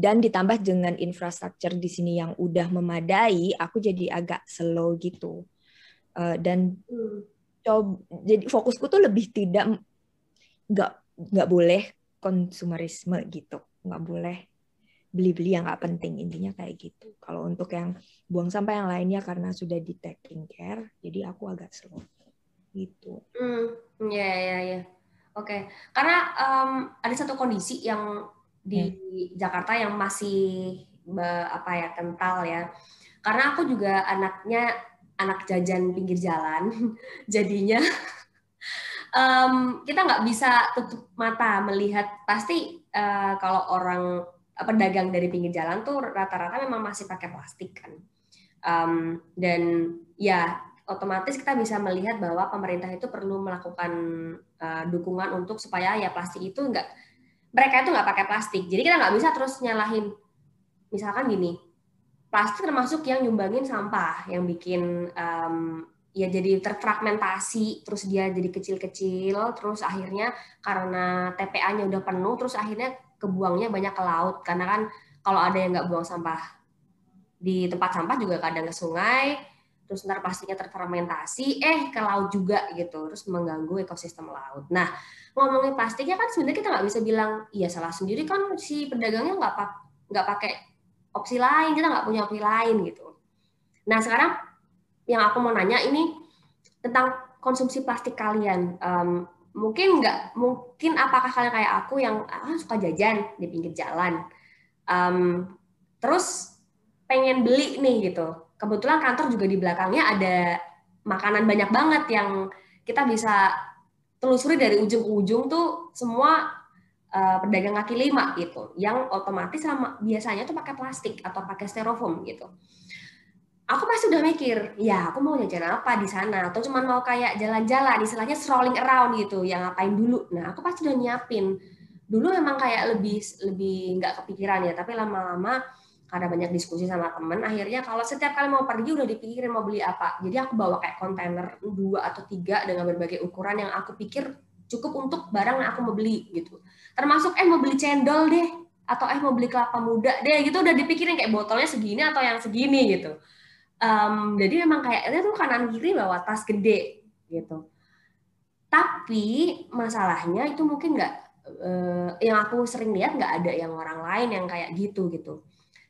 dan ditambah dengan infrastruktur di sini yang udah memadai aku jadi agak slow gitu. Uh, dan coba jadi fokusku tuh lebih tidak nggak nggak boleh konsumerisme gitu. Nggak boleh beli-beli yang nggak penting intinya kayak gitu. Kalau untuk yang buang sampah yang lainnya karena sudah di taking care jadi aku agak slow. Gitu. Hmm ya ya ya oke karena um, ada satu kondisi yang di hmm. Jakarta yang masih apa ya kental ya. Karena aku juga anaknya anak jajan pinggir jalan [LAUGHS] jadinya [LAUGHS] um, kita nggak bisa tutup mata melihat. Pasti uh, kalau orang pedagang dari pinggir jalan tuh rata-rata memang masih pakai plastik kan. Um, dan ya otomatis kita bisa melihat bahwa pemerintah itu perlu melakukan uh, dukungan untuk supaya ya plastik itu enggak mereka itu nggak pakai plastik. Jadi kita nggak bisa terus nyalahin. Misalkan gini plastik termasuk yang nyumbangin sampah yang bikin um, ya jadi terfragmentasi terus dia jadi kecil-kecil terus akhirnya karena TPA-nya udah penuh terus akhirnya kebuangnya banyak ke laut. Karena kan kalau ada yang nggak buang sampah di tempat sampah juga kadang ke sungai terus ntar pastinya terfermentasi eh ke laut juga gitu. Terus mengganggu ekosistem laut. Nah ngomongin plastiknya kan sebenarnya kita nggak bisa bilang iya salah sendiri kan si pedagangnya nggak pak nggak pakai opsi lain kita nggak punya opsi lain gitu. Nah sekarang yang aku mau nanya ini tentang konsumsi plastik kalian. Um, mungkin nggak, mungkin apakah kalian kayak aku yang ah, suka jajan di pinggir jalan, um, terus pengen beli nih gitu. Kebetulan kantor juga di belakangnya ada makanan banyak banget yang kita bisa telusuri dari ujung ke ujung tuh semua uh, pedagang kaki lima gitu, yang otomatis sama biasanya tuh pakai plastik atau pakai styrofoam gitu aku pasti udah mikir, ya aku mau jajan apa di sana, atau cuma mau kayak jalan-jalan, istilahnya strolling around gitu, yang ngapain dulu. Nah, aku pasti udah nyiapin. Dulu memang kayak lebih lebih nggak kepikiran ya, tapi lama-lama karena banyak diskusi sama temen, akhirnya kalau setiap kali mau pergi udah dipikirin mau beli apa. Jadi aku bawa kayak kontainer dua atau tiga dengan berbagai ukuran yang aku pikir cukup untuk barang yang aku mau beli gitu. Termasuk eh mau beli cendol deh, atau eh mau beli kelapa muda deh gitu udah dipikirin kayak botolnya segini atau yang segini gitu um, jadi memang kayaknya tuh kanan kiri bawa tas gede gitu. Tapi masalahnya itu mungkin nggak uh, yang aku sering lihat nggak ada yang orang lain yang kayak gitu gitu.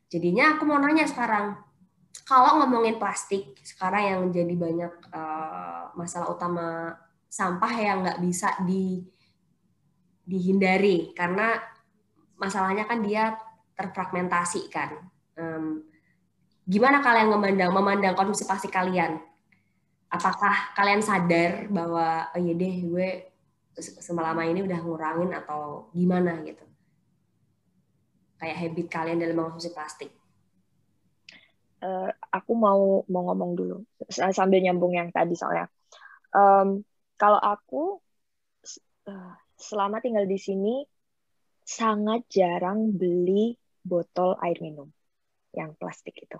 Jadinya aku mau nanya sekarang kalau ngomongin plastik sekarang yang jadi banyak uh, masalah utama sampah yang nggak bisa di dihindari karena masalahnya kan dia terfragmentasi kan. Um, gimana kalian memandang memandang konsumsi plastik kalian? Apakah kalian sadar bahwa oh iya deh gue semalama ini udah ngurangin atau gimana gitu? Kayak habit kalian dalam mengkonsumsi plastik? Uh, aku mau mau ngomong dulu sambil nyambung yang tadi soalnya. Um, kalau aku uh, selama tinggal di sini sangat jarang beli botol air minum yang plastik itu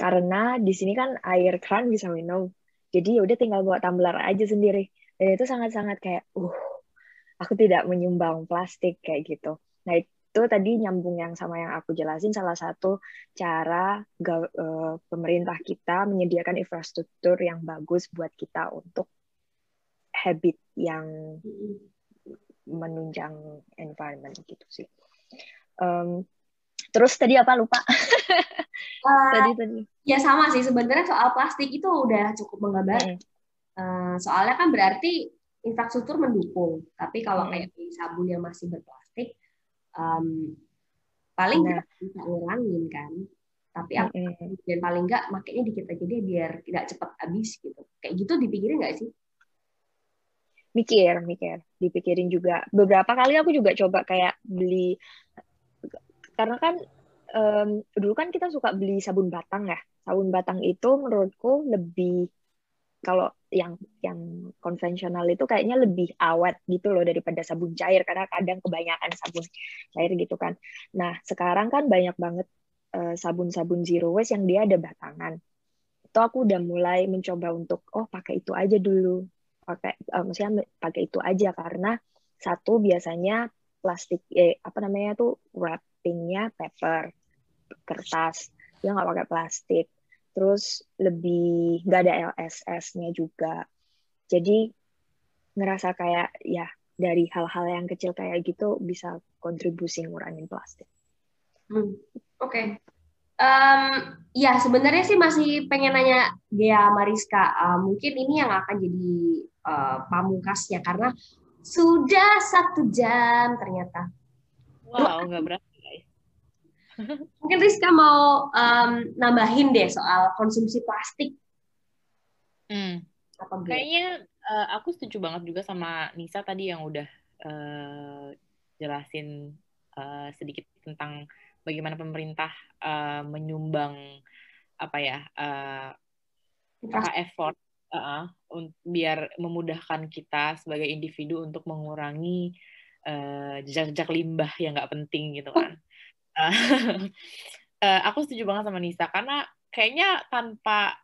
karena di sini kan air keran bisa minum. Jadi ya udah tinggal bawa tumbler aja sendiri. Dan itu sangat-sangat kayak uh aku tidak menyumbang plastik kayak gitu. Nah itu tadi nyambung yang sama yang aku jelasin salah satu cara uh, pemerintah kita menyediakan infrastruktur yang bagus buat kita untuk habit yang menunjang environment gitu sih. Um, Terus tadi apa lupa? uh, [LAUGHS] tadi tadi. Ya sama sih sebenarnya soal plastik itu udah cukup menggambar. Hmm. Uh, soalnya kan berarti infrastruktur mendukung. Tapi kalau hmm. kayak sabun yang masih berplastik, um, paling nah. bisa ngurangin kan. Tapi hmm. dan paling nggak makanya dikit aja deh biar tidak cepat habis gitu. Kayak gitu dipikirin nggak sih? Mikir, mikir, dipikirin juga. Beberapa kali aku juga coba kayak beli karena kan um, dulu kan kita suka beli sabun batang ya. Sabun batang itu menurutku lebih kalau yang yang konvensional itu kayaknya lebih awet gitu loh daripada sabun cair. Karena kadang kebanyakan sabun cair gitu kan. Nah sekarang kan banyak banget uh, sabun-sabun zero waste yang dia ada batangan. Itu aku udah mulai mencoba untuk oh pakai itu aja dulu, pakai uh, maksudnya pakai itu aja. Karena satu biasanya plastik eh apa namanya tuh wrappingnya paper kertas dia nggak pakai plastik terus lebih nggak ada LSS-nya juga jadi ngerasa kayak ya dari hal-hal yang kecil kayak gitu bisa kontribusi ngurangin plastik. Hmm. Oke. Okay. Um, ya sebenarnya sih masih pengen nanya Gea Mariska. Uh, mungkin ini yang akan jadi uh, pamungkasnya karena sudah satu jam ternyata. Wow, nggak berapa. Mungkin Rizka mau um, nambahin deh soal konsumsi plastik. Hmm. Apa Kayaknya uh, aku setuju banget juga sama Nisa tadi yang udah uh, jelasin uh, sedikit tentang bagaimana pemerintah uh, menyumbang apa ya uh, apa effort uh, biar memudahkan kita sebagai individu untuk mengurangi jejak-jejak uh, limbah yang nggak penting gitu kan uh, [LAUGHS] aku setuju banget sama Nisa karena kayaknya tanpa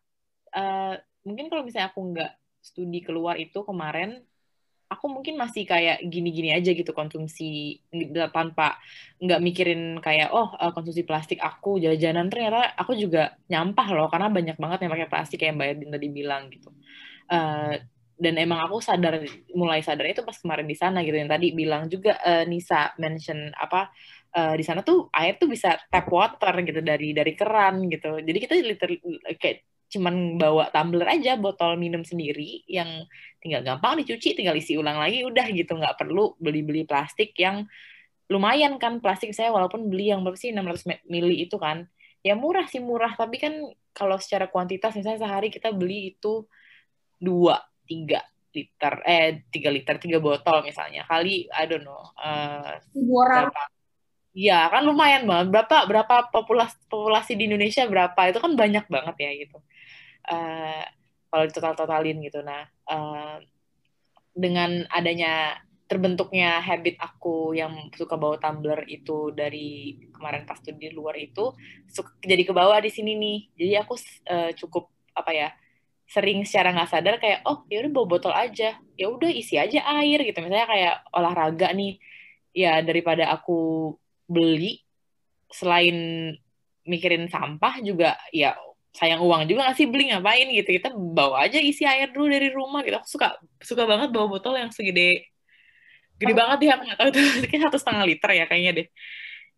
uh, mungkin kalau misalnya aku nggak studi keluar itu kemarin aku mungkin masih kayak gini-gini aja gitu konsumsi tanpa nggak mikirin kayak oh konsumsi plastik aku jajanan ternyata aku juga nyampah loh karena banyak banget yang pakai plastik kayak Mbak Edin tadi bilang gitu. Uh, dan emang aku sadar mulai sadar itu pas kemarin di sana gitu yang tadi bilang juga uh, Nisa mention apa di sana tuh air tuh bisa tap water gitu dari dari keran gitu. Jadi kita liter kayak cuman bawa tumbler aja botol minum sendiri yang tinggal gampang dicuci tinggal isi ulang lagi udah gitu. Nggak perlu beli-beli plastik yang lumayan kan plastik saya walaupun beli yang berapa sih 600 mili itu kan. Ya murah sih murah. Tapi kan kalau secara kuantitas misalnya sehari kita beli itu dua tiga liter eh tiga liter tiga botol misalnya. Kali I don't know uh, berapa Iya, kan lumayan banget. Berapa berapa populasi populasi di Indonesia berapa? Itu kan banyak banget ya gitu. Uh, kalau ditotal-totalin gitu. Nah, uh, dengan adanya terbentuknya habit aku yang suka bawa tumbler itu dari kemarin pas di luar itu suka, jadi ke bawah di sini nih. Jadi aku uh, cukup apa ya? sering secara nggak sadar kayak oh ya udah bawa botol aja ya udah isi aja air gitu misalnya kayak olahraga nih ya daripada aku beli selain mikirin sampah juga ya sayang uang juga nggak sih beli ngapain gitu. Kita bawa aja isi air dulu dari rumah gitu. Aku suka suka banget bawa botol yang segede gede banget ya aku nggak tahu itu. [LAUGHS] Kayak satu setengah liter ya kayaknya deh.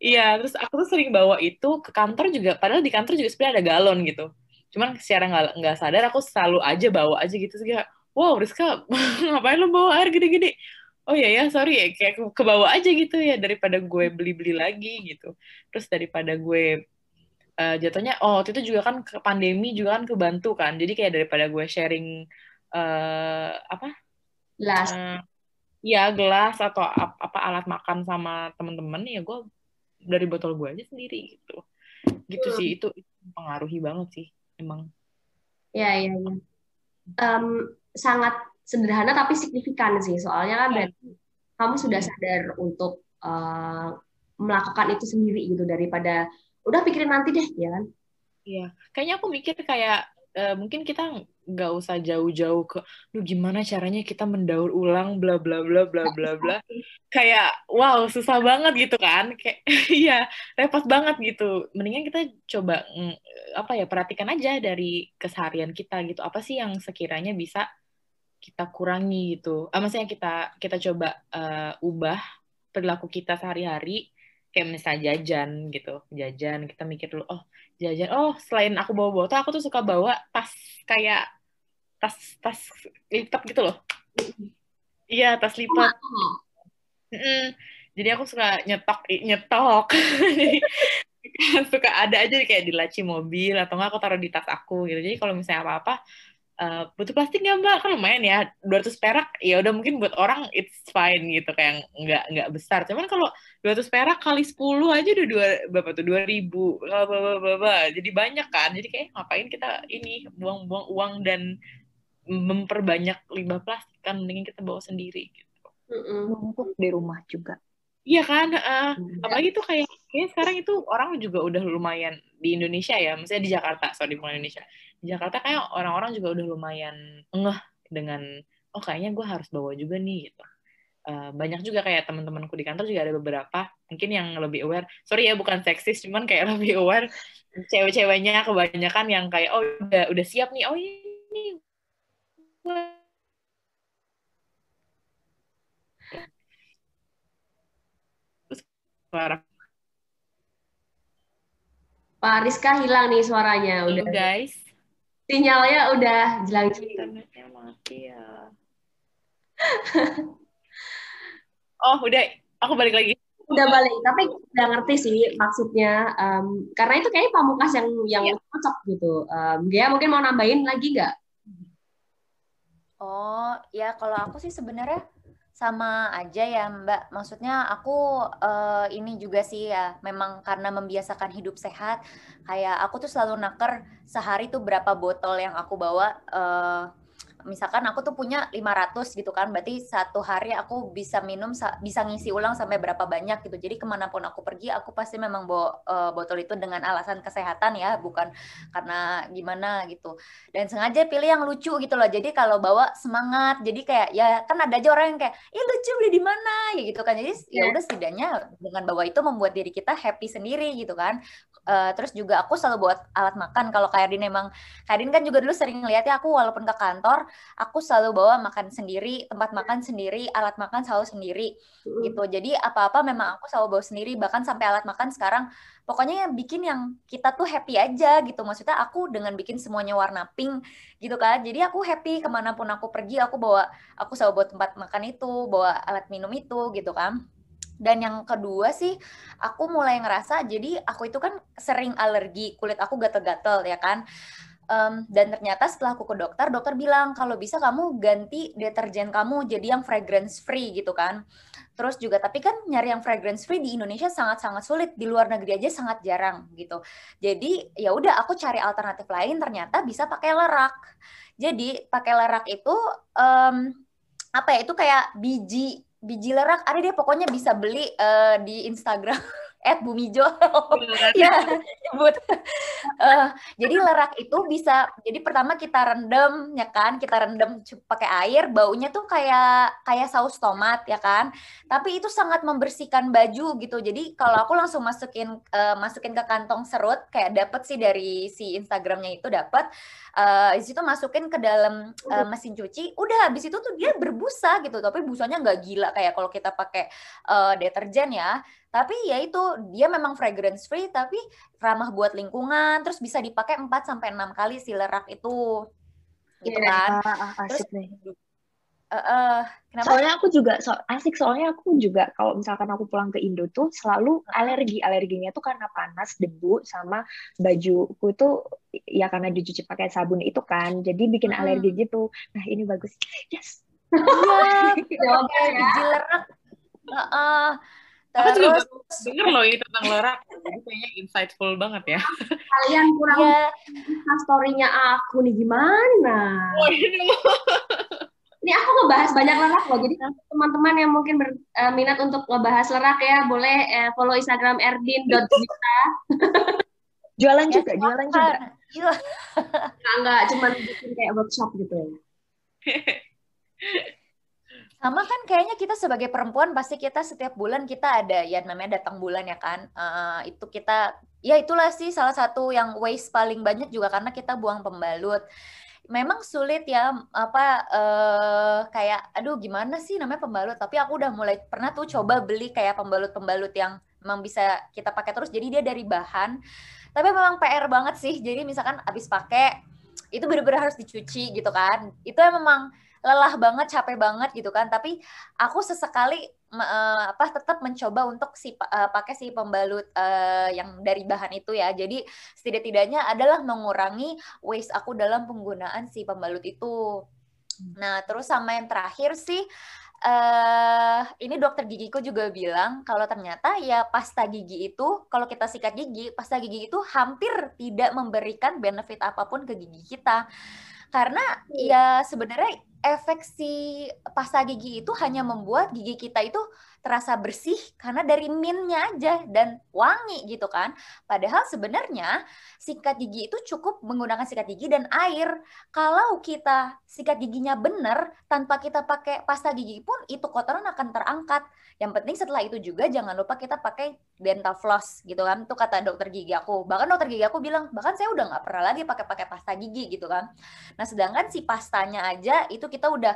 Iya terus aku tuh sering bawa itu ke kantor juga. Padahal di kantor juga sebenarnya ada galon gitu. Cuman secara nggak nggak sadar aku selalu aja bawa aja gitu. Sih wow Rizka [LAUGHS] ngapain lo bawa air gede-gede oh ya ya sorry ya kayak ke, bawah aja gitu ya daripada gue beli-beli lagi gitu. Terus daripada gue uh, jatuhnya oh waktu itu juga kan ke pandemi juga kan kebantu kan. Jadi kayak daripada gue sharing uh, apa? Gelas. Uh, ya gelas atau ap, apa alat makan sama temen-temen ya gue dari botol gue aja sendiri gitu. Gitu hmm. sih itu, itu pengaruhi banget sih emang. Ya ya ya um, sangat sederhana tapi signifikan sih. Soalnya kan berarti kamu sudah sadar untuk uh, melakukan itu sendiri gitu daripada udah pikirin nanti deh ya kan? Iya. Kayaknya aku mikir kayak uh, mungkin kita nggak usah jauh-jauh ke lu gimana caranya kita mendaur ulang bla bla bla bla bla [LAUGHS] bla. Kayak wow susah banget gitu kan? Kayak [LAUGHS] iya repot banget gitu. Mendingan kita coba mm, apa ya perhatikan aja dari keseharian kita gitu. Apa sih yang sekiranya bisa kita kurangi gitu. Ah, maksudnya kita kita coba uh, ubah perilaku kita sehari-hari kayak misalnya jajan gitu. Jajan kita mikir dulu, oh jajan, oh selain aku bawa botol, aku tuh suka bawa tas kayak tas tas lipat gitu loh. Iya, tas lipat. Mm -mm. Jadi aku suka nyetok nyetok. [LAUGHS] suka ada aja kayak di laci mobil atau enggak aku taruh di tas aku gitu. Jadi kalau misalnya apa-apa uh, butuh plastik nggak mbak? Kan lumayan ya 200 perak ya udah mungkin buat orang it's fine gitu kayak nggak nggak besar. Cuman kalau 200 perak kali 10 aja udah dua berapa tuh? 2000 bla bla bla bla jadi banyak kan? Jadi kayak ngapain kita ini buang-buang uang dan memperbanyak limbah plastik kan? Mending kita bawa sendiri gitu. Numpuk di rumah juga. Iya kan, uh, apalagi tuh kayak kayaknya sekarang itu orang juga udah lumayan di Indonesia ya, maksudnya di Jakarta, sorry bukan Indonesia. Jakarta kayak orang-orang juga udah lumayan ngeh dengan oh kayaknya gue harus bawa juga nih gitu. Uh, banyak juga kayak teman-temanku di kantor juga ada beberapa mungkin yang lebih aware. Sorry ya bukan seksis, cuman kayak [LAUGHS] lebih aware cewek-ceweknya kebanyakan yang kayak oh udah udah siap nih, oh ini suara. Pak Rizka hilang nih suaranya udah. Halo guys. Sinyalnya udah jelang Internetnya mati ya. [LAUGHS] oh udah, aku balik lagi. Udah balik, tapi udah ngerti sih maksudnya. Um, karena itu kayaknya pamukas yang yang ya. cocok gitu. Um, dia mungkin mau nambahin lagi nggak? Oh ya kalau aku sih sebenarnya sama aja ya Mbak. Maksudnya aku uh, ini juga sih ya, memang karena membiasakan hidup sehat, kayak aku tuh selalu naker sehari tuh berapa botol yang aku bawa. Uh, misalkan aku tuh punya 500 gitu kan, berarti satu hari aku bisa minum, bisa ngisi ulang sampai berapa banyak gitu. Jadi ke mana pun aku pergi, aku pasti memang bawa uh, botol itu dengan alasan kesehatan ya, bukan karena gimana gitu. Dan sengaja pilih yang lucu gitu loh. Jadi kalau bawa semangat, jadi kayak ya kan ada aja orang yang kayak, ih lucu beli di mana ya gitu kan. Jadi yeah. ya udah setidaknya dengan bawa itu membuat diri kita happy sendiri gitu kan. Uh, terus juga aku selalu buat alat makan. Kalau kayak Din emang, Din kan juga dulu sering lihat ya aku walaupun ke kantor, aku selalu bawa makan sendiri, tempat makan sendiri, alat makan selalu sendiri gitu. Jadi apa-apa memang aku selalu bawa sendiri, bahkan sampai alat makan sekarang pokoknya yang bikin yang kita tuh happy aja gitu. Maksudnya aku dengan bikin semuanya warna pink gitu kan. Jadi aku happy ke mana pun aku pergi, aku bawa aku selalu bawa tempat makan itu, bawa alat minum itu gitu kan. Dan yang kedua sih, aku mulai ngerasa jadi aku itu kan sering alergi, kulit aku gatel-gatel ya kan Um, dan ternyata setelah aku ke dokter, dokter bilang kalau bisa kamu ganti deterjen kamu jadi yang fragrance free gitu kan. Terus juga tapi kan nyari yang fragrance free di Indonesia sangat-sangat sulit, di luar negeri aja sangat jarang gitu. Jadi ya udah aku cari alternatif lain ternyata bisa pakai lerak. Jadi pakai lerak itu um, apa ya itu kayak biji biji lerak ada dia pokoknya bisa beli uh, di Instagram [LAUGHS] at Bumijo. ya, uh, jadi lerak itu bisa jadi pertama kita rendam ya kan, kita rendam pakai air, baunya tuh kayak kayak saus tomat ya kan. Tapi itu sangat membersihkan baju gitu. Jadi kalau aku langsung masukin uh, masukin ke kantong serut kayak dapet sih dari si Instagramnya itu dapat uh, di situ masukin ke dalam uh, mesin cuci, udah habis itu tuh dia berbusa gitu. Tapi busanya nggak gila kayak kalau kita pakai uh, deterjen ya tapi ya itu dia memang fragrance free tapi ramah buat lingkungan terus bisa dipakai 4 sampai 6 kali si lerak itu gitu yeah. kan ah, ah, asik terus, nih Uh, uh, kenapa? Soalnya aku juga so, asik soalnya aku juga kalau misalkan aku pulang ke Indo tuh selalu alergi alerginya tuh karena panas debu sama bajuku tuh ya karena dicuci pakai sabun itu kan jadi bikin hmm. alergi gitu. Nah ini bagus yes. Iya, [LAUGHS] biji lerak. Uh, uh, Terus, aku juga denger loh ini tentang lerak, jadi kayaknya insightful banget ya. Kalian kurang ya. story-nya aku nih gimana? Oh, ini. ini aku ngebahas banyak lerak loh, jadi teman-teman yang mungkin berminat uh, untuk ngebahas lerak ya, boleh uh, follow Instagram erdin.gita. jualan ya, juga, jualan juga. Iya. Enggak, enggak, cuma bikin kayak workshop gitu. [LAUGHS] Sama kan kayaknya kita sebagai perempuan pasti kita setiap bulan kita ada ya namanya datang bulan ya kan. Uh, itu kita ya itulah sih salah satu yang waste paling banyak juga karena kita buang pembalut. Memang sulit ya apa uh, kayak aduh gimana sih namanya pembalut tapi aku udah mulai pernah tuh coba beli kayak pembalut-pembalut yang memang bisa kita pakai terus jadi dia dari bahan. Tapi memang PR banget sih. Jadi misalkan habis pakai itu benar-benar harus dicuci gitu kan. Itu memang lelah banget, capek banget gitu kan. Tapi aku sesekali uh, apa tetap mencoba untuk si uh, pakai si pembalut uh, yang dari bahan itu ya. Jadi setidak-tidaknya adalah mengurangi waste aku dalam penggunaan si pembalut itu. Nah, terus sama yang terakhir sih uh, ini dokter gigiku juga bilang kalau ternyata ya pasta gigi itu kalau kita sikat gigi, pasta gigi itu hampir tidak memberikan benefit apa pun ke gigi kita karena ya sebenarnya efek si pasta gigi itu hanya membuat gigi kita itu terasa bersih karena dari minnya aja dan wangi gitu kan. Padahal sebenarnya sikat gigi itu cukup menggunakan sikat gigi dan air. Kalau kita sikat giginya benar tanpa kita pakai pasta gigi pun itu kotoran akan terangkat. Yang penting setelah itu juga jangan lupa kita pakai dental floss gitu kan. Itu kata dokter gigi aku. Bahkan dokter gigi aku bilang, bahkan saya udah nggak pernah lagi pakai-pakai pasta gigi gitu kan. Nah sedangkan si pastanya aja itu kita udah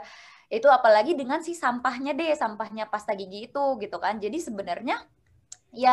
itu apalagi dengan si sampahnya deh sampahnya pasta gigi itu gitu kan. Jadi sebenarnya ya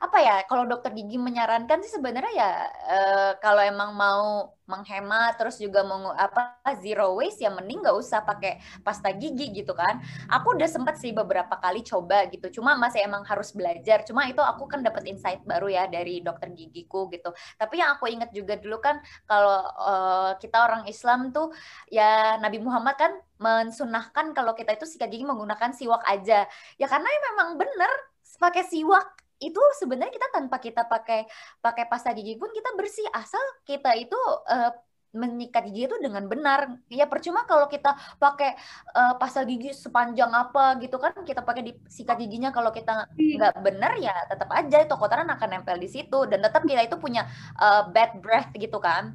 apa ya kalau dokter gigi menyarankan sih sebenarnya ya e, kalau emang mau menghemat terus juga mau apa zero waste ya mending nggak usah pakai pasta gigi gitu kan. Aku udah sempet sih beberapa kali coba gitu cuma masih emang harus belajar. Cuma itu aku kan dapat insight baru ya dari dokter gigiku gitu. Tapi yang aku ingat juga dulu kan kalau e, kita orang Islam tuh ya Nabi Muhammad kan mensunahkan kalau kita itu sikat gigi menggunakan siwak aja. Ya karena memang bener pakai siwak itu sebenarnya kita tanpa kita pakai pakai pasta gigi pun kita bersih asal kita itu uh, menyikat gigi itu dengan benar. Ya percuma kalau kita pakai uh, pasta gigi sepanjang apa gitu kan kita pakai di sikat giginya kalau kita iya. nggak benar ya tetap aja itu kotoran akan nempel di situ dan tetap kita itu punya uh, bad breath gitu kan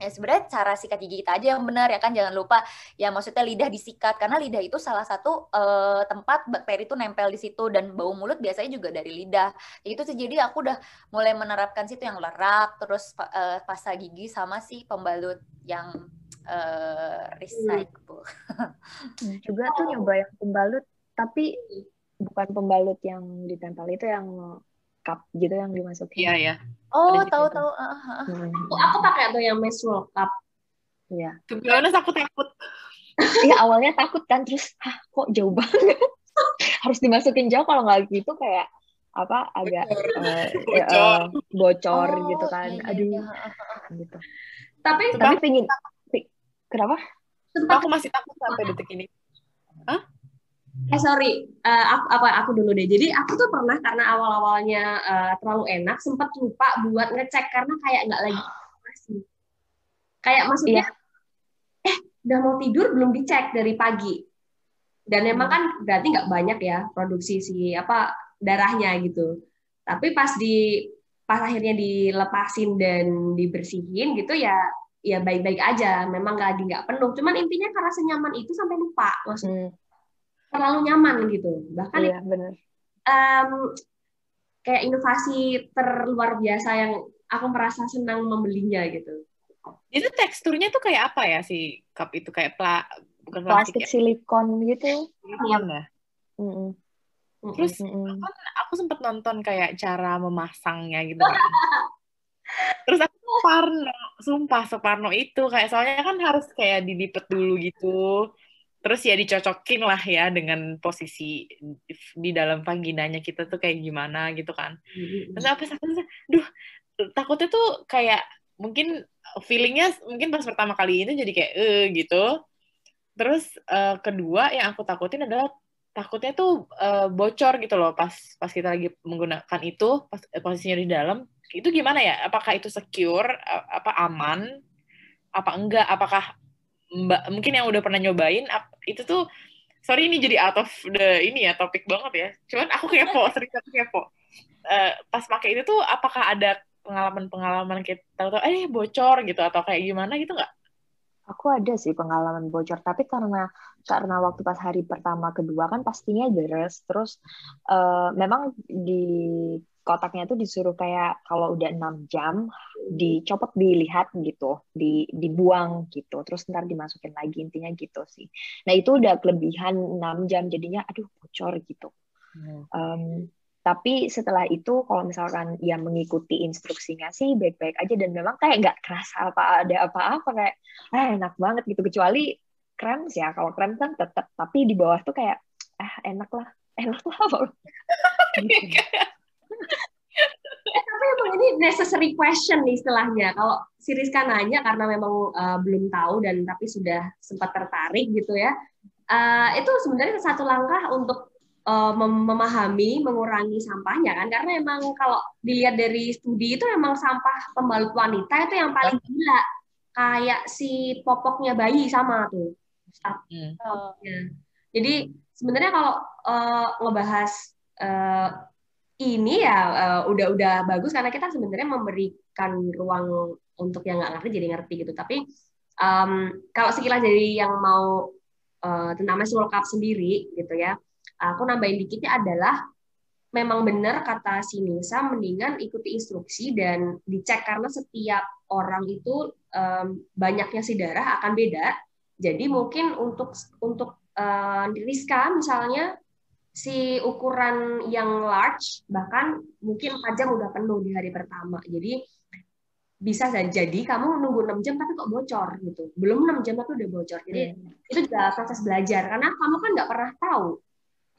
ya sebenarnya cara sikat gigi kita aja yang benar ya kan? Jangan lupa ya maksudnya lidah disikat. Karena lidah itu salah satu uh, tempat bakteri itu nempel di situ dan bau mulut biasanya juga dari lidah. Ya itu sih. Jadi aku udah mulai menerapkan situ yang lerak terus uh, pasta gigi sama si pembalut yang uh, recyclable hmm. juga [LAUGHS] tuh nyoba yang pembalut tapi bukan pembalut yang ditempel itu yang cup gitu yang dimasukin. Iya, iya. Oh, tahu tahu. Uh, uh. Hmm. Aku, aku pakai tuh yang menstrual cup. Iya. Honest aku takut. Iya, awalnya takut kan terus hah kok jauh banget. [LAUGHS] Harus dimasukin jauh kalau nggak gitu kayak apa agak bocor, uh, [LAUGHS] bocor. Uh, bocor oh, gitu kan. Iya, iya, Aduh. Iya. Gitu. Tapi tapi pingin kenapa? Aku masih takut sampai detik ini. Hah? Eh sorry. Uh, aku, apa aku dulu deh. Jadi aku tuh pernah karena awal awalnya uh, terlalu enak sempat lupa buat ngecek karena kayak nggak lagi [GASPS] masih. Kayak maksudnya yeah. eh udah mau tidur belum dicek dari pagi. Dan emang kan berarti nggak banyak ya produksi si apa darahnya gitu. Tapi pas di pas akhirnya dilepasin dan dibersihin gitu ya ya baik-baik aja. Memang lagi nggak penuh. Cuman intinya karena senyaman itu sampai lupa maksudnya. Hmm terlalu nyaman gitu. Bahkan iya, bener. Um, kayak inovasi terluar biasa yang aku merasa senang membelinya gitu. Itu teksturnya tuh kayak apa ya si cup itu? Kayak pla bukan plastik, plastik ya? silikon gitu? Iya ya? Mm -mm. terus mm -mm. kan aku sempat nonton kayak cara memasangnya gitu kan. [LAUGHS] Terus aku Parno sumpah Separno itu. Kayak soalnya kan harus kayak dilipet dulu gitu terus ya dicocokin lah ya dengan posisi di dalam vaginanya kita tuh kayak gimana gitu kan. Mm-hmm. terus apa sih duh takutnya tuh kayak mungkin feelingnya mungkin pas pertama kali itu jadi kayak eh gitu. Terus uh, kedua yang aku takutin adalah takutnya tuh uh, bocor gitu loh pas pas kita lagi menggunakan itu pas posisinya di dalam. Itu gimana ya? Apakah itu secure apa aman? Apa enggak? Apakah mbak mungkin yang udah pernah nyobain itu tuh sorry ini jadi out of the ini ya topik banget ya. Cuman aku kepo [LAUGHS] sering aku kepo. Uh, pas pakai itu tuh apakah ada pengalaman-pengalaman kita eh bocor gitu atau kayak gimana gitu nggak aku ada sih pengalaman bocor tapi karena karena waktu pas hari pertama kedua kan pastinya beres terus uh, memang di kotaknya tuh disuruh kayak kalau udah enam jam dicopot dilihat gitu di dibuang gitu. Terus ntar dimasukin lagi intinya gitu sih. Nah itu udah kelebihan enam jam jadinya aduh bocor gitu. Hmm. um, tapi setelah itu kalau misalkan ya mengikuti instruksinya sih baik-baik aja dan memang kayak nggak kerasa apa ada apa-apa kayak ah enak banget gitu kecuali krem sih ya kalau krem kan tetap tapi di bawah tuh kayak ah enak lah enak lah [LAUGHS] gitu. eh, tapi emang ini necessary question nih istilahnya. Kalau si Rizka nanya karena memang uh, belum tahu dan tapi sudah sempat tertarik gitu ya. Uh, itu sebenarnya satu langkah untuk uh, mem memahami, mengurangi sampahnya kan. Karena emang kalau dilihat dari studi itu memang sampah pembalut wanita itu yang paling gila. kayak si popoknya bayi sama tuh. Hmm. Oh. Ya. Jadi sebenarnya kalau uh, ngebahas uh, ini ya uh, udah udah bagus karena kita sebenarnya memberikan ruang untuk yang nggak ngerti jadi ngerti gitu. Tapi um, kalau sekilas dari yang mau uh, tentang menstrual cup sendiri gitu ya, aku nambahin dikitnya adalah memang benar kata si Nisa mendingan ikuti instruksi dan dicek karena setiap orang itu um, banyaknya si darah akan beda. Jadi mungkin untuk untuk uh, Rizka misalnya si ukuran yang large bahkan mungkin 4 jam udah penuh di hari pertama. Jadi bisa jadi kamu nunggu 6 jam tapi kok bocor gitu. Belum 6 jam tapi udah bocor. Jadi hmm. itu juga proses belajar karena kamu kan nggak pernah tahu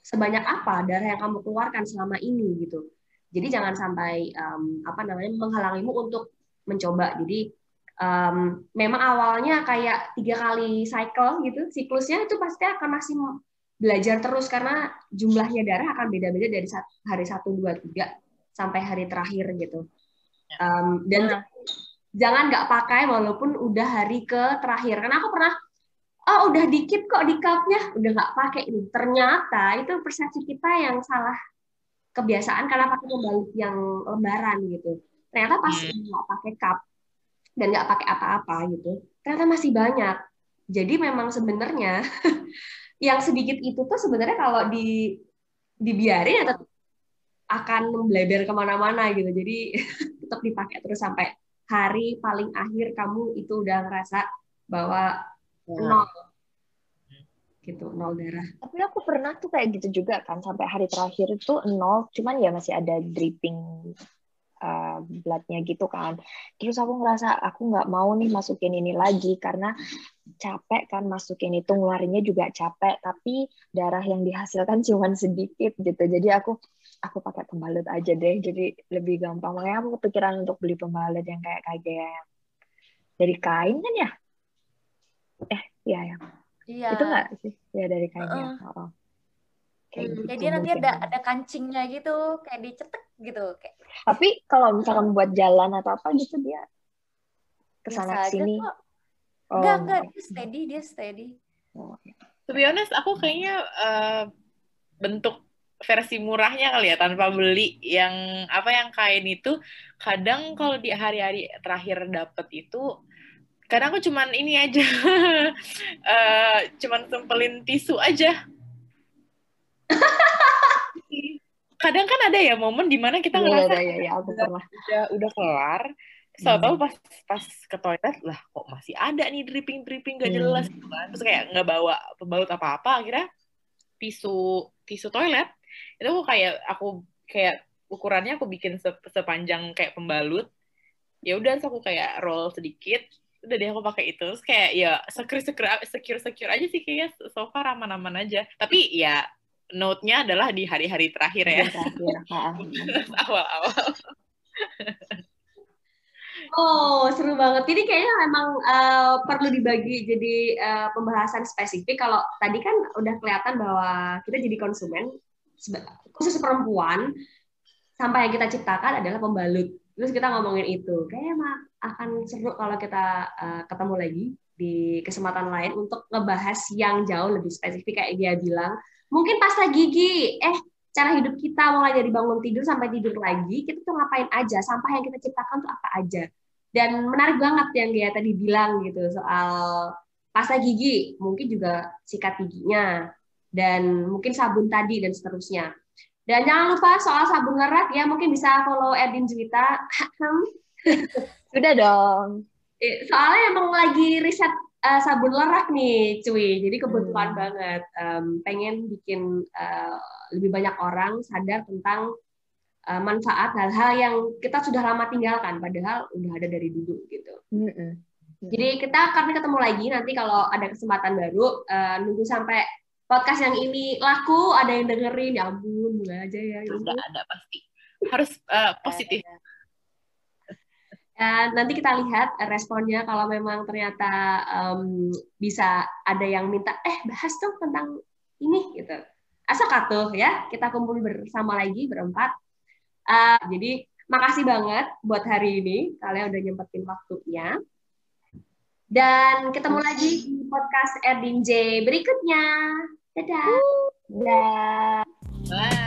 sebanyak apa darah yang kamu keluarkan selama ini gitu. Jadi jangan sampai um, apa namanya menghalangimu untuk mencoba. Jadi um, memang awalnya kayak tiga kali cycle gitu, siklusnya itu pasti akan masih belajar terus karena jumlahnya darah akan beda-beda dari hari satu dua tiga sampai hari terakhir gitu um, dan nah. jangan nggak pakai walaupun udah hari ke terakhir karena aku pernah oh udah dikit kok di cupnya udah nggak pakai ini ternyata itu persepsi kita yang salah kebiasaan karena pakai pembalut yang lembaran gitu ternyata pas hmm. nggak pakai cup dan nggak pakai apa-apa gitu ternyata masih banyak jadi memang sebenarnya [LAUGHS] yang sedikit itu tuh sebenarnya kalau di dibiarin ya tetap akan membleber ke mana-mana gitu jadi [LAUGHS] tetap dipakai terus sampai hari paling akhir kamu itu udah ngerasa bahwa ya. Nol. Gitu nol darah. Tapi aku pernah tuh kayak gitu juga kan sampai hari terakhir itu nol, cuman ya masih ada dripping uh, bloodnya gitu kan. Terus aku ngerasa aku nggak mau nih masukin ini lagi karena capek kan masukin itu ngeluarinnya juga capek tapi darah yang dihasilkan cuma sedikit gitu. Jadi aku aku pakai pembalut aja deh jadi lebih gampang. Makanya aku kepikiran untuk beli pembalut yang kayak kayak dari kain kan ya eh iya ya iya itu enggak sih ya dari kainnya uh -uh. oh. Kayak hmm, gitu, jadi nanti ada ada kancingnya gitu kayak dicetek gitu kayak tapi kalau misalkan buat jalan atau apa gitu dia ke sana sini Oh. Enggak, enggak, dia steady, dia steady. Oh. To be honest, aku kayaknya uh, bentuk versi murahnya kali ya tanpa beli yang apa yang kain itu kadang kalau di hari-hari terakhir dapet itu kadang aku cuman ini aja. Uh, [LAUGHS] cuman sempelin tisu aja. [LAUGHS] Kadang kan ada ya momen di mana kita iya, ngerasa ya, ya, ya, aku udah, udah udah kelar. So hmm. tahu pas pas ke toilet lah kok masih ada nih dripping dripping gak jelas hmm. kan. Terus kayak nggak bawa pembalut apa apa akhirnya tisu tisu toilet. Itu aku kayak aku kayak ukurannya aku bikin sepanjang kayak pembalut. Ya udah aku kayak roll sedikit udah deh aku pakai itu terus kayak ya secure secure secure secure aja sih kayaknya so far aman-aman aja tapi ya note-nya adalah di hari-hari terakhir ya [LAUGHS] awal-awal Oh, seru banget. Jadi kayaknya memang uh, perlu dibagi jadi uh, pembahasan spesifik. Kalau tadi kan udah kelihatan bahwa kita jadi konsumen, khusus perempuan, sampai yang kita ciptakan adalah pembalut. Terus kita ngomongin itu. Kayaknya akan seru kalau kita uh, ketemu lagi di kesempatan lain untuk ngebahas yang jauh lebih spesifik kayak dia bilang. Mungkin pasta gigi, eh cara hidup kita mulai dari bangun tidur sampai tidur lagi, kita tuh ngapain aja, sampah yang kita ciptakan tuh apa aja. Dan menarik banget yang dia tadi bilang gitu soal pasta gigi, mungkin juga sikat giginya, dan mungkin sabun tadi dan seterusnya. Dan jangan lupa soal sabun ngerat ya, mungkin bisa follow Erdin Juwita. Sudah dong. Eh, soalnya emang lagi riset uh, sabun lerak nih, cuy. Jadi kebutuhan hmm. banget. Um, pengen bikin uh, lebih banyak orang sadar tentang uh, manfaat hal-hal yang kita sudah lama tinggalkan, padahal udah ada dari dulu gitu. Hmm. Jadi kita akan ketemu lagi nanti kalau ada kesempatan baru. Uh, nunggu sampai podcast yang ini laku, ada yang dengerin. Ya ampun, mulai aja ya. Udah ada pasti. Harus uh, positif. Dan nanti kita lihat responnya kalau memang ternyata um, bisa ada yang minta, eh bahas dong tentang ini gitu. Asal katuh ya, kita kumpul bersama lagi berempat. Uh, jadi makasih banget buat hari ini kalian udah nyempetin waktunya. Dan ketemu lagi di podcast Erdin J berikutnya. Dadah. Dah. Bye.